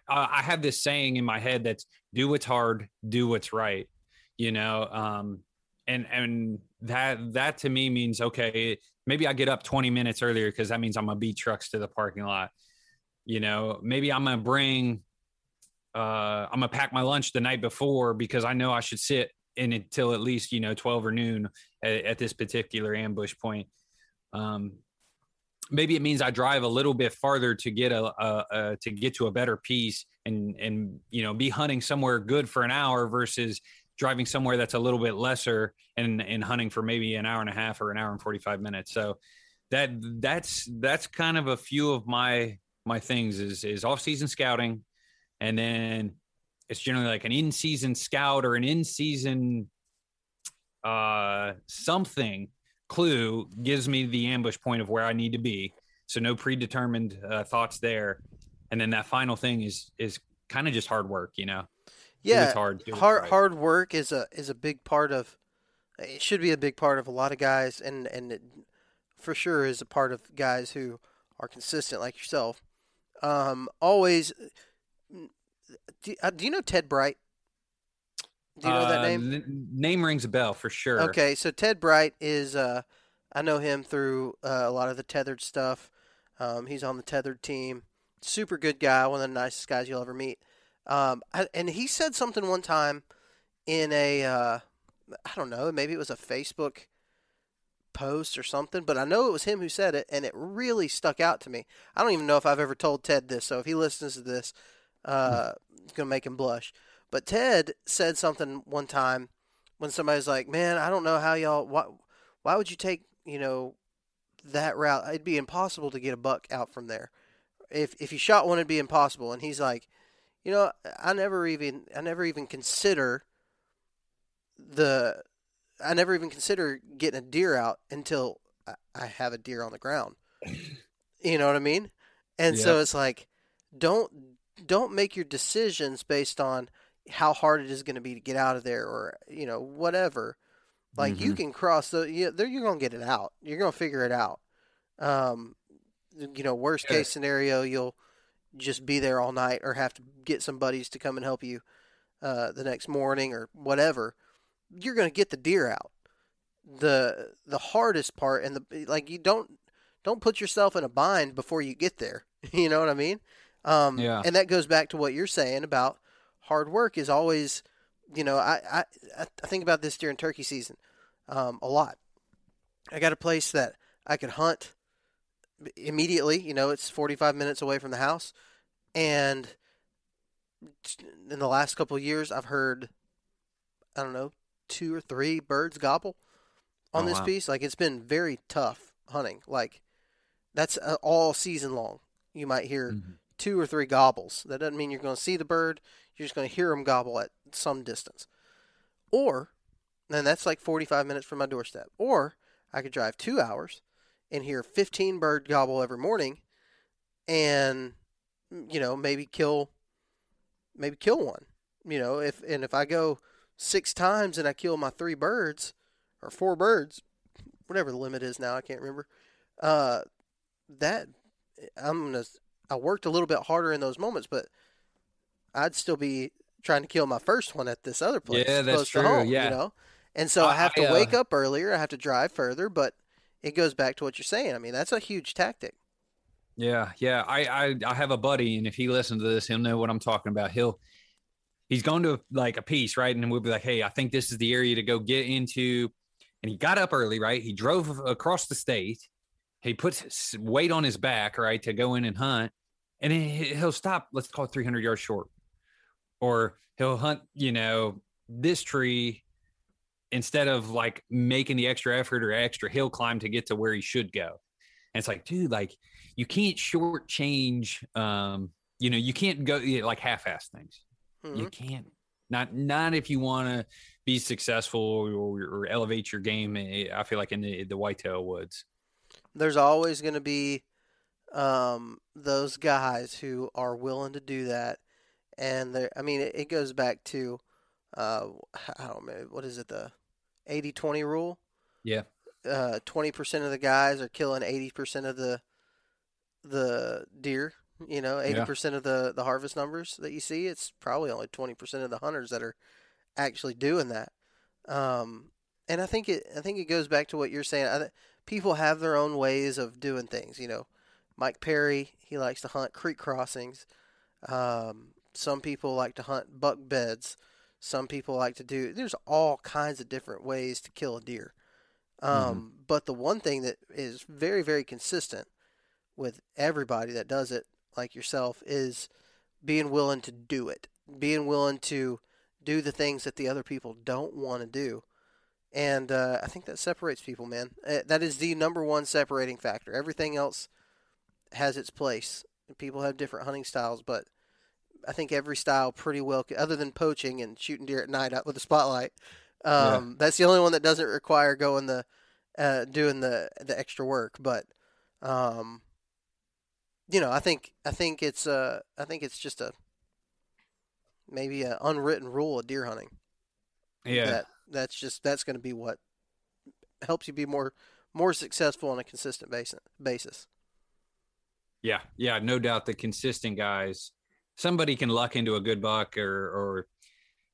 uh, I have this saying in my head that's do what's hard, do what's right, you know. Um, and and that that to me means okay, maybe I get up 20 minutes earlier because that means I'm gonna beat trucks to the parking lot. You know, maybe I'm gonna bring uh, I'm gonna pack my lunch the night before because I know I should sit in until at least you know 12 or noon at, at this particular ambush point. Um, maybe it means I drive a little bit farther to get a, a, a to get to a better piece and and you know be hunting somewhere good for an hour versus driving somewhere that's a little bit lesser and and hunting for maybe an hour and a half or an hour and 45 minutes. So that that's that's kind of a few of my my things is is off season scouting and then it's generally like an in-season scout or an in-season uh something clue gives me the ambush point of where I need to be. So no predetermined uh, thoughts there. And then that final thing is is kind of just hard work, you know. Yeah, what's hard. hard right. hard work is a is a big part of it should be a big part of a lot of guys and and it for sure is a part of guys who are consistent like yourself um always do, uh, do you know ted bright do you know that Uh, name n- name rings a bell for sure. Okay, so Ted Bright is uh, I know him through uh, a lot of the Tethrd stuff. Um, he's on the Tethrd team. Super good guy, one of the nicest guys you'll ever meet. Um, I, and he said something one time in a uh, I don't know, maybe it was a Facebook post or something, but I know it was him who said it, and it really stuck out to me. I don't even know if I've ever told Ted this, so if he listens to this, uh, it's gonna make him blush. But Ted said something one time when somebody's like, "Man, I don't know how y'all why why would you take, you know, that route? It'd be impossible to get a buck out from there. If if you shot one it'd be impossible." And he's like, "You know, I never even I never even consider the I never even consider getting a deer out until I, I have a deer on the ground." you know what I mean? And so it's like don't don't make your decisions based on how hard it is going to be to get out of there or you know whatever like you can cross the you, there you're going to get it out. You're going to figure it out. Um you know worst Yeah. case scenario you'll just be there all night or have to get some buddies to come and help you uh the next morning or whatever. You're going to get the deer out. The the hardest part and the like you don't don't put yourself in a bind before you get there. You know what i mean? Um Yeah. and that goes back to what you're saying about hard work is always you know, I, I, I think about this during turkey season um, a lot. I got a place that I could hunt immediately. You know, it's 45 minutes away from the house. And in the last couple of years, I've heard, I don't know, two or three birds gobble on oh, this wow. piece. Like, it's been very tough hunting. Like, that's uh, all season long. You might hear mm-hmm. two or three gobbles. That doesn't mean you're going to see the bird. You're just going to hear them gobble at some distance. Or, and that's like 45 minutes from my doorstep. Or I could drive two hours and hear 15 bird gobble every morning and, you know, maybe kill, maybe kill one. You know, if, and if I go six times and I kill my three birds or four birds, whatever the limit is now, I can't remember. Uh, that I'm gonna. I worked a little bit harder in those moments, but I'd still be trying to kill my first one at this other place. Yeah, that's true. Home, yeah, you know, and so I, I have to I, uh... wake up earlier. I have to drive further, but it goes back to what you're saying. I mean, that's a huge tactic. Yeah, yeah. I, I I have a buddy, and if he listens to this, he'll know what I'm talking about. He'll he's going to like a piece, right? And we'll be like, hey, I think this is the area to go get into. And he got up early, right? He drove across the state he puts weight on his back, right, to go in and hunt, and he'll stop. Let's call it 300 yards short, or he'll hunt, you know, this tree instead of like making the extra effort or extra hill climb to get to where he should go. And it's like, dude, like you can't shortchange. Um, you know, you can't go you know, like half-ass things. Mm-hmm. You can't. Not not if you want to be successful or, or, elevate your game. Eh, I feel like in the the whitetail woods there's always going to be um, those guys who are willing to do that. And there, I mean, it, it, goes back to, uh, I don't know, what is it, the 80 20 rule? Yeah. Uh, 20% of the guys are killing 80% of the the deer. You know, 80% yeah. of the, the harvest numbers that you see, it's probably only 20% of the hunters that are actually doing that. Um, and I think it I think it goes back to what you're saying. I, people have their own ways of doing things. You know, Mike Perry, he likes to hunt creek crossings. Um, some people like to hunt buck beds. Some people like to do. There's all kinds of different ways to kill a deer. Um, mm-hmm. But the one thing that is very, very consistent with everybody that does it, like yourself, is being willing to do it. Being willing to do the things that the other people don't want to do and uh, I think that separates people, man. Uh, that is the number one separating factor. Everything else has its place. People have different hunting styles, but I think every style pretty well, other than poaching and shooting deer at night with a spotlight. Um, yeah. That's the only one that doesn't require going the uh, doing the the extra work. But um, you know, I think I think it's uh I think it's just a maybe an unwritten rule of deer hunting. Yeah. That that's just that's going to be what helps you be more more successful on a consistent basis. Basis. Yeah, yeah, no doubt. The consistent guys, somebody can luck into a good buck, or or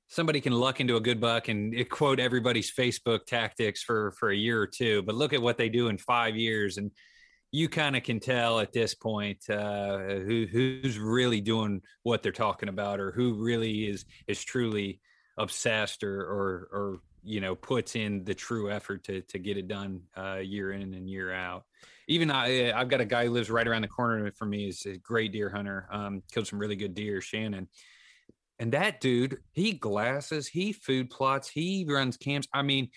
somebody can luck into a good buck and quote everybody's Facebook tactics for for a year or two. But look at what they do in five years, and you kind of can tell at this point uh, who who's really doing what they're talking about, or who really is is truly obsessed or or or you know puts in the true effort to to get it done uh, year in and year out. Even I, I've got a guy who lives right around the corner from me. is a great deer hunter. Um, killed some really good deer, Shannon. And that dude, he glasses, he food plots, he runs camps. I mean,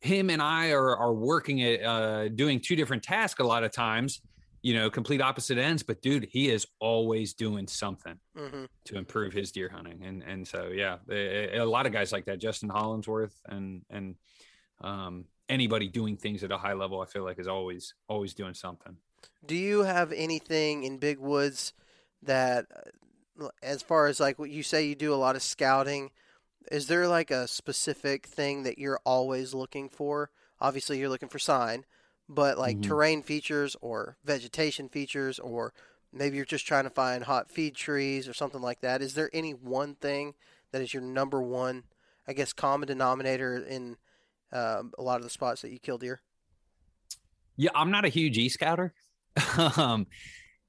him and I are are working at uh, doing two different tasks a lot of times you know, complete opposite ends. But dude, he is always doing something mm-hmm. to improve his deer hunting, and and so yeah, a, a, lot of guys like that. Justin Hollinsworth and and um, anybody doing things at a high level, I feel like is always always doing something. Do you have anything in big woods that, uh, as far as like what you say, you do a lot of scouting? Is there like a specific thing that you're always looking for? Obviously, you're looking for sign but like mm-hmm. terrain features or vegetation features or maybe you're just trying to find hot feed trees or something like that is there any one thing that is your number one i guess common denominator in uh, a lot of the spots that you kill deer yeah i'm not a huge e-scouter um,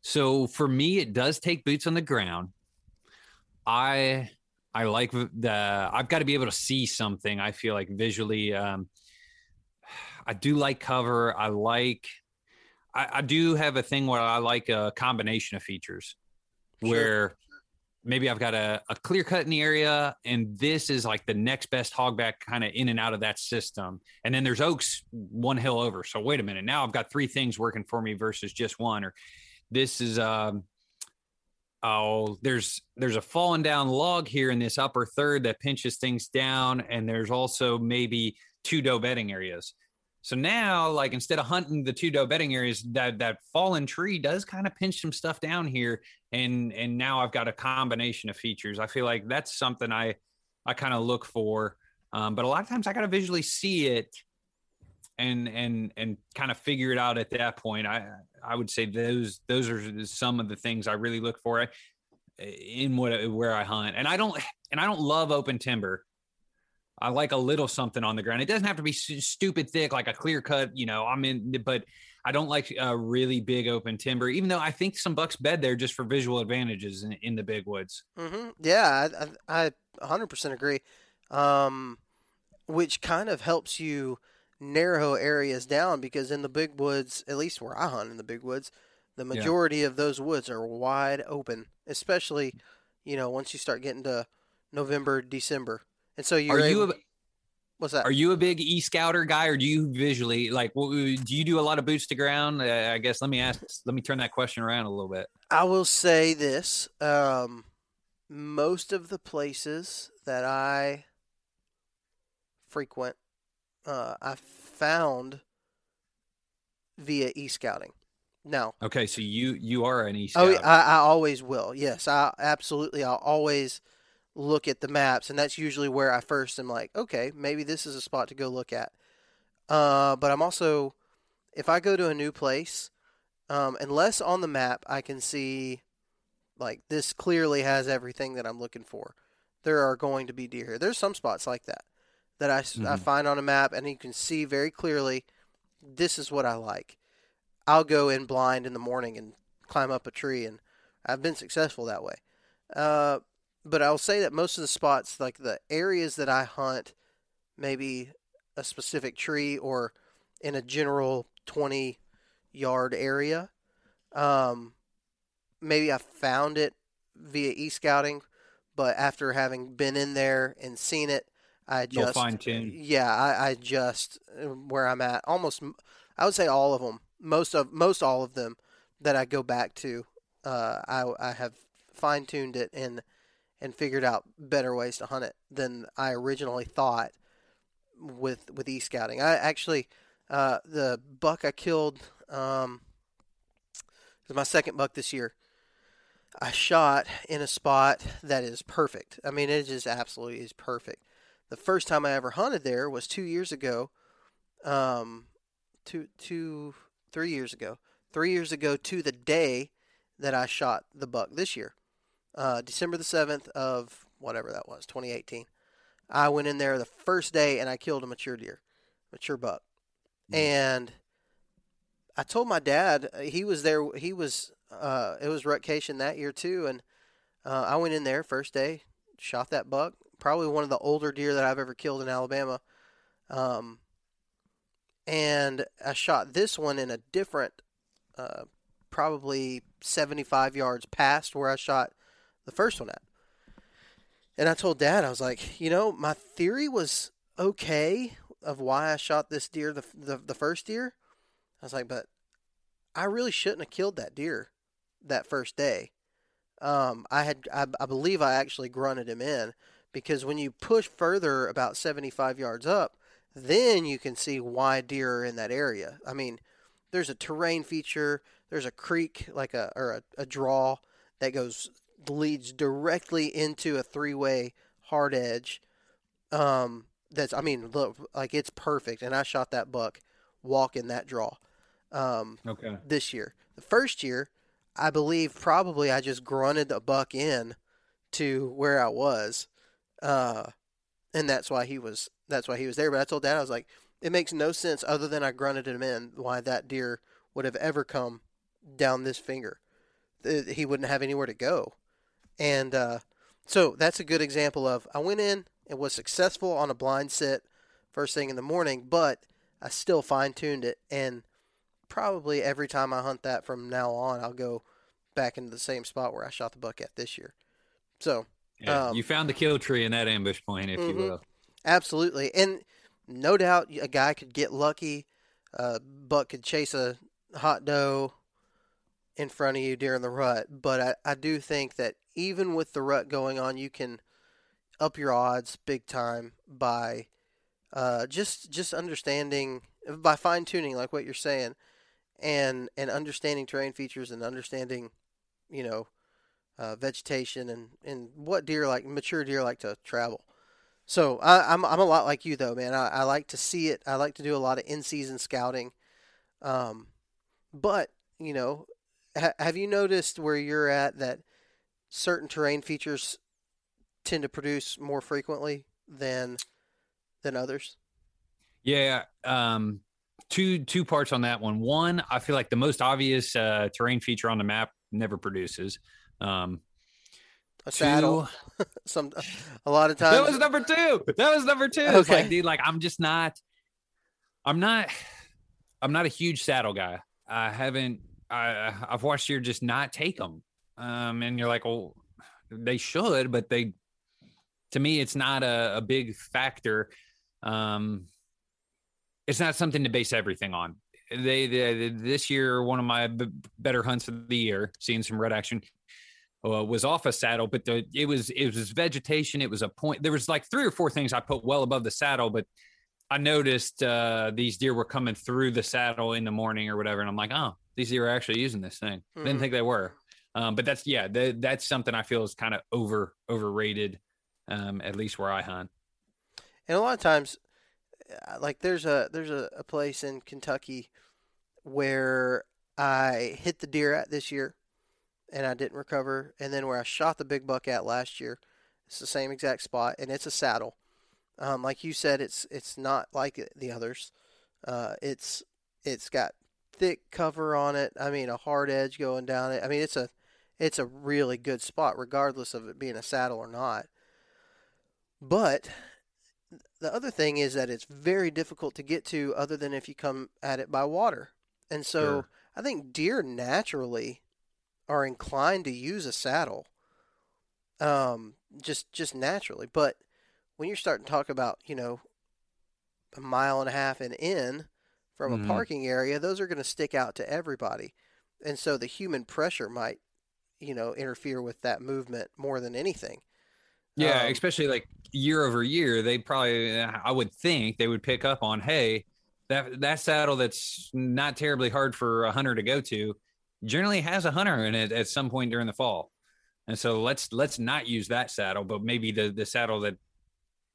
so for me it does take boots on the ground i I like the. I've got to be able to see something. I feel like visually. Um, I do like cover. I like. I, I do have a thing where I like a combination of features, Sure. where maybe I've got a, a clear cut in the area, and this is like the next best hogback kind of in and out of that system. And then there's oaks one hill over. So wait a minute, now I've got three things working for me versus just one. Or this is um oh there's there's a fallen down log here in this upper third that pinches things down, and there's also maybe two doe bedding areas. So now, like instead of hunting the two doe bedding areas, that that fallen tree does kind of pinch some stuff down here, and and now I've got a combination of features. I feel like that's something I I kind of look for, um, but a lot of times I got to visually see it and and and kind of figure it out at that point. I I would say those those are some of the things I really look for in what where I hunt, and I don't and I don't love open timber. I like a little something on the ground. It doesn't have to be stu- stupid thick, like a clear cut. You know, I'm in, but I don't like a really big open timber. Even though I think some bucks bed there just for visual advantages in, in the big woods. hmm Yeah, I, I, I 100% agree. Um, which kind of helps you narrow areas down because in the big woods, at least where I hunt in the big woods, the majority of those woods are wide open, especially, you know, once you start getting to November, December. And so you're Are you able- a, what's that? are you a big e scouter guy, or do you visually like? Do you do a lot of boots to ground? Uh, I guess let me ask. Let me turn that question around a little bit. I will say this: um, most of the places that I frequent, uh, I found via e-scouting. Now, Okay, so you you are an e oh. I, I always will. Yes, I absolutely. I'll always look at the maps, and that's usually where I first am like, okay, maybe this is a spot to go look at. Uh, but I'm also, if I go to a new place, um, unless on the map I can see, like this clearly has everything that I'm looking for, there are going to be deer here. There's some spots like that that I, s- I find on a map, and you can see very clearly, this is what I like. I'll go in blind in the morning and climb up a tree, and I've been successful that way. Uh, but I'll say that most of the spots, like the areas that I hunt, maybe a specific tree or in a general 20 yard area, um, maybe I found it via e scouting, but after having been in there and seen it, I just fine-tune. Yeah, I, I just uh, where I'm at. Almost, I would say all of them. Most of most all of them that I go back to, uh, I I have fine tuned it and and figured out better ways to hunt it than I originally thought with with e scouting. I actually uh, the buck I killed um, was my second buck this year. I shot in a spot that is perfect. I mean, it just absolutely is perfect. The first time I ever hunted there was two years ago. Um, two, two, three years ago. Three years ago to the day that I shot the buck this year, uh, December the seventh of whatever that was, 2018. I went in there the first day and I killed a mature deer, mature buck, and I told my dad uh, he was there. He was uh, it was rutcation that year too, and uh, I went in there first day, shot that buck. Probably one of the older deer that I've ever killed in Alabama. Um, and I shot this one in a different, uh, probably 75 yards past where I shot the first one at. And I told Dad, I was like, you know, my theory was okay of why I shot this deer, the the, the first deer. I was like, but I really shouldn't have killed that deer that first day. Um, I had, I, I believe, I actually grunted him in because when you push further about 75 yards up, then you can see why deer are in that area. I mean, there's a terrain feature, there's a creek like a or a, a draw that goes leads directly into a three-way hard edge. Um, that's I mean, look, like it's perfect, and I shot that buck walking that draw. Um, Okay. this year. The first year, I believe probably I just grunted a buck in to where I was, uh, and that's why he was that's why he was there. But I told Dad I was like, it makes no sense other than I grunted him in why that deer would have ever come down this finger. He wouldn't have anywhere to go, and uh, So that's a good example of I went in and was successful on a blind sit first thing in the morning, but I still fine tuned it. And probably every time I hunt that from now on, I'll go back into the same spot where I shot the buck at this year. So yeah, um, you found the kill tree in that ambush point, if mm-hmm, you will. Absolutely. And no doubt a guy could get lucky. Uh, buck could chase a hot doe in front of you during the rut. But I, I do think that even with the rut going on, you can up your odds big time by uh, just just understanding by fine tuning, like what you're saying, and and understanding terrain features and understanding, you know, uh, vegetation and and what deer like mature deer like to travel. So I, am I'm, I'm a lot like you though, man. I, I like to see it. I like to do a lot of in season scouting. Um, but you know, ha- have you noticed where you're at that certain terrain features tend to produce more frequently than than others? Yeah, um, two two parts on that one. One, I feel like the most obvious uh, terrain feature on the map never produces. Um, a saddle. Some a lot of times. That was number two. That was number two. Okay. It's like, dude, like I'm just not. I'm not. I'm not a huge saddle guy. I haven't. I I've watched you just not take them. Um, and you're like, well, they should, but they. To me, it's not a, a big factor. Um, it's not something to base everything on. They, they this year one of my b- better hunts of the year, seeing some red action uh, was off a saddle, but the, it was it was vegetation. It was a point. There was like three or four things I put well above the saddle, but I noticed uh, these deer were coming through the saddle in the morning or whatever, and I'm like, oh, these deer are actually using this thing. Mm-hmm. Didn't think they were, um, but that's yeah, the, that's something I feel is kind of over overrated, um, at least where I hunt. And a lot of times, uh, like there's a there's a, a place in Kentucky where I hit the deer at this year and I didn't recover. And then where I shot the big buck at last year, it's the same exact spot, and it's a saddle. Um, like you said, it's it's not like the others. Uh, it's it's got thick cover on it. I mean, a hard edge going down it. I mean, it's a it's a really good spot, regardless of it being a saddle or not. But the other thing is that it's very difficult to get to, other than if you come at it by water. And so sure. I think deer naturally are inclined to use a saddle, um, just just naturally. But when you're starting to talk about, you know, a mile and a half and in from mm-hmm. a parking area, those are going to stick out to everybody, and so the human pressure might, you know, interfere with that movement more than anything. Yeah, um, especially like year over year, they probably, I would think, they would pick up on, hey, that that saddle that's not terribly hard for a hunter to go to generally has a hunter in it at some point during the fall. And so let's let's not use that saddle, but maybe the the saddle that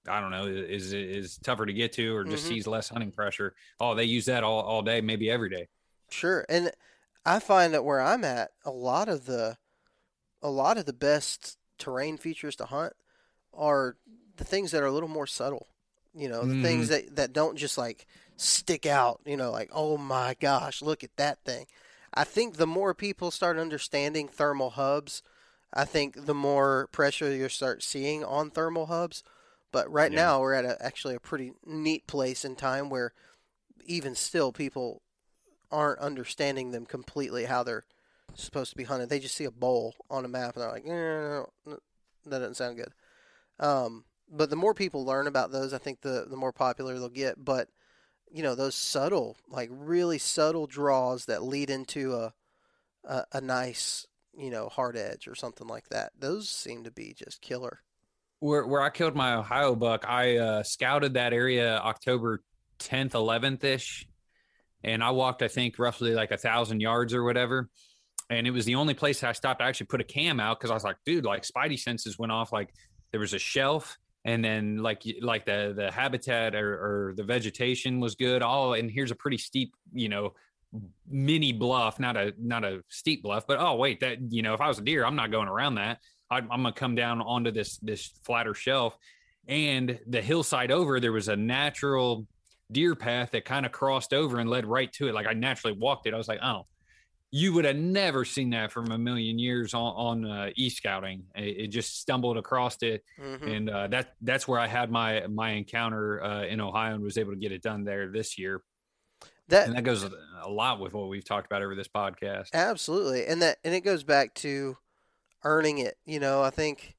I don't know is is tougher to get to or just mm-hmm. sees less hunting pressure. Oh, they use that all, all day, maybe every day. Sure. And I find that where I'm at, a lot of the a lot of the best terrain features to hunt are the things that are a little more subtle. You know, the mm. things that, that don't just like stick out, you know, like, oh my gosh, look at that thing. I think the more people start understanding thermal hubs, I think the more pressure you'll start seeing on thermal hubs. But right yeah. now, we're at a, actually a pretty neat place in time where even still people aren't understanding them completely how they're supposed to be hunted. They just see a bowl on a map and they're like, no, that doesn't sound good. Um, but the more people learn about those, I think the the more popular they'll get. But you know those subtle like really subtle draws that lead into a, a a, nice you know hard edge or something like that those seem to be just killer where where i killed my ohio buck i uh, scouted that area october 10th 11th ish and i walked i think roughly like a thousand yards or whatever and it was the only place i stopped i actually put a cam out because i was like dude like spidey senses went off like there was a shelf and then like like the the habitat or, or the vegetation was good all and here's a pretty steep you know mini bluff not a not a steep bluff but oh wait that you know if i was a deer i'm not going around that. I, i'm gonna come down onto this this flatter shelf and the hillside over there was a natural deer path that kind of crossed over and led right to it. Like i naturally walked it. I was like oh you would have never seen that from a million years on, on uh, e-scouting. It, it, just stumbled across it, mm-hmm. and uh, that that's where I had my my encounter uh, in Ohio and was able to get it done there this year. That and that goes a lot with what we've talked about over this podcast. Absolutely, and that and it goes back to earning it. You know, I think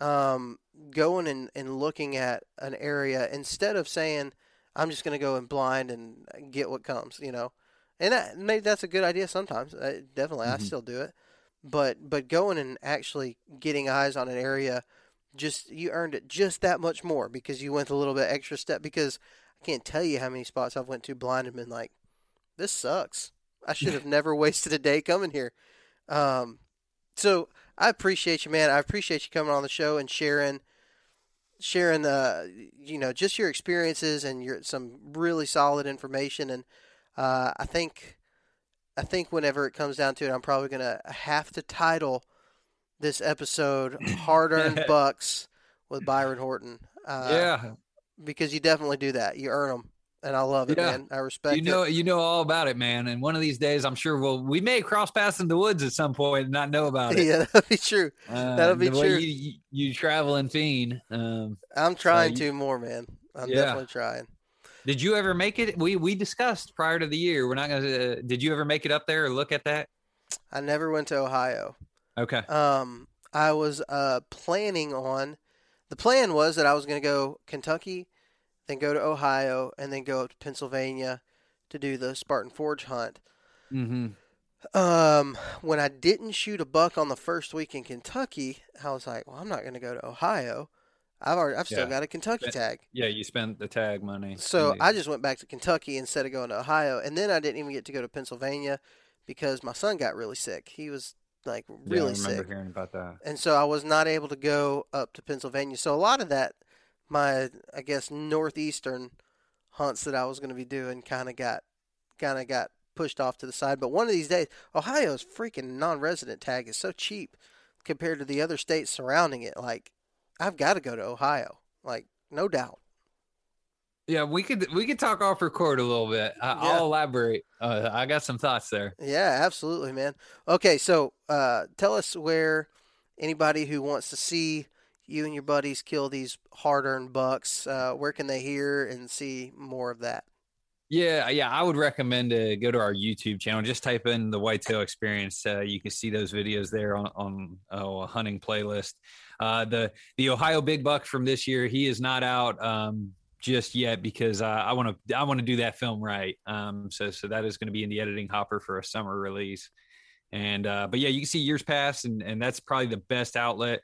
um, going and, and looking at an area instead of saying I'm just going to go in blind and get what comes. You know and that, maybe that's a good idea sometimes. Uh, definitely, mm-hmm. I still do it. But but going and actually getting eyes on an area, just you earned it just that much more because you went a little bit extra step. Because I can't tell you how many spots I've went to blind and been like, this sucks. I should have never wasted a day coming here. Um, so I appreciate you, man. I appreciate you coming on the show and sharing sharing the you know just your experiences and your some really solid information and uh, I think I think whenever it comes down to it, I'm probably gonna have to title this episode "Hard Earned Bucks" with Byron Horton. Uh, yeah, because you definitely do that. You earn them, and I love it, yeah. man. I respect. You know, it. you know all about it, man. And one of these days, I'm sure we'll we may cross paths in the woods at some point and not know about it. yeah, that'll be true. Uh, that'll be true. You, you, you traveling fiend. Um, I'm trying uh, you, to more, man. I'm yeah. definitely trying. Did you ever make it? We we discussed prior to the year. We're not gonna. Uh, did you ever make it up there or look at that? I never went to Ohio. Okay. Um, I was uh planning on. The plan was that I was going to go Kentucky, then go to Ohio, and then go up to Pennsylvania to do the Spartan Forge hunt. Mm-hmm. Um, when I didn't shoot a buck on the first week in Kentucky, I was like, "Well, I'm not going to go to Ohio." I've already, I've still yeah. got a Kentucky tag. Yeah, you spent the tag money. So I just went back to Kentucky instead of going to Ohio, and then I didn't even get to go to Pennsylvania because my son got really sick. He was like really yeah, I remember sick. hearing about that. And so I was not able to go up to Pennsylvania. So a lot of that, my I guess northeastern hunts that I was going to be doing, kind of got, kind of got pushed off to the side. But one of these days, Ohio's freaking non-resident tag is so cheap compared to the other states surrounding it. Like I've got to go to Ohio, like no doubt. Yeah, we could we could talk off record a little bit. I, will elaborate. Uh, I got some thoughts there. Yeah, absolutely, man. Okay, so uh, tell us where anybody who wants to see you and your buddies kill these hard-earned bucks, uh, where can they hear and see more of that? Yeah, yeah, I would recommend to go to our YouTube channel. Just type in the Whitetail Experience. Uh, you can see those videos there on on oh, a hunting playlist. Uh, the the Ohio Big Buck from this year, he is not out um, just yet because uh, I want to I want to do that film right. Um, so so that is going to be in the editing hopper for a summer release. And uh, but yeah, you can see years past, and and that's probably the best outlet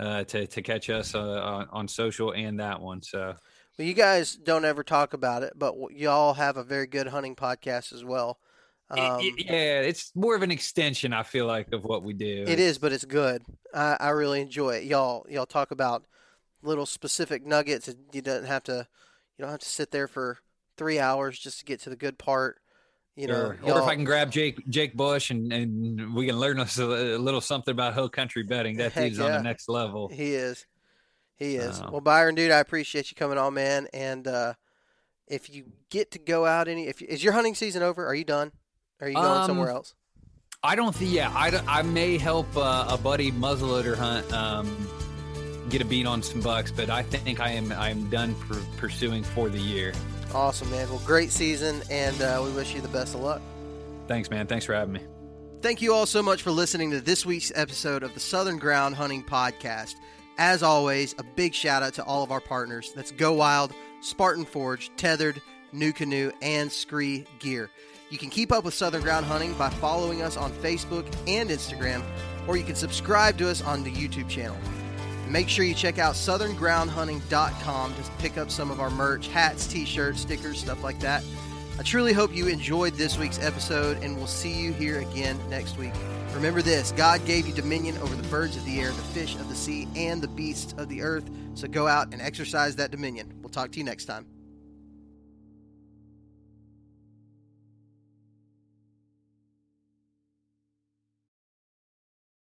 uh, to to catch us uh, on, on social and that one. So. Well, you guys don't ever talk about it, but y'all have a very good hunting podcast as well. Um, it, it, yeah, it's more of an extension, I feel like, of what we do. It is, but it's good. I, I really enjoy it. Y'all, y'all talk about little specific nuggets. You don't have to, you don't have to sit there for three hours just to get to the good part. You know, or if I can grab Jake Jake Bush and, and we can learn us a, little something about hill country bedding. That dude's yeah. on the next level. He is. He is. well, Byron, dude, I appreciate you coming on, man. And uh, if you get to go out any, if is your hunting season over? Are you done? Are you going um, somewhere else? I don't think. Yeah, I, I may help uh, a buddy muzzleloader hunt. Um, get a beat on some bucks, but I think I am I am done for pursuing for the year. Awesome, man. Well, great season, and uh, we wish you the best of luck. Thanks, man. Thanks for having me. Thank you all so much for listening to this week's episode of the Southern Ground Hunting Podcast. As always, a big shout out to all of our partners. That's Go Wild, Spartan Forge, Tethrd, New Canoe, and Scree Gear. You can keep up with Southern Ground Hunting by following us on Facebook and Instagram, or you can subscribe to us on the YouTube channel. Make sure you check out southerngroundhunting.com to pick up some of our merch hats, t shirts, stickers, stuff like that. I truly hope you enjoyed this week's episode, and we'll see you here again next week. Remember this God gave you dominion over the birds of the air, the fish of the sea, and the beasts of the earth. So go out and exercise that dominion. We'll talk to you next time.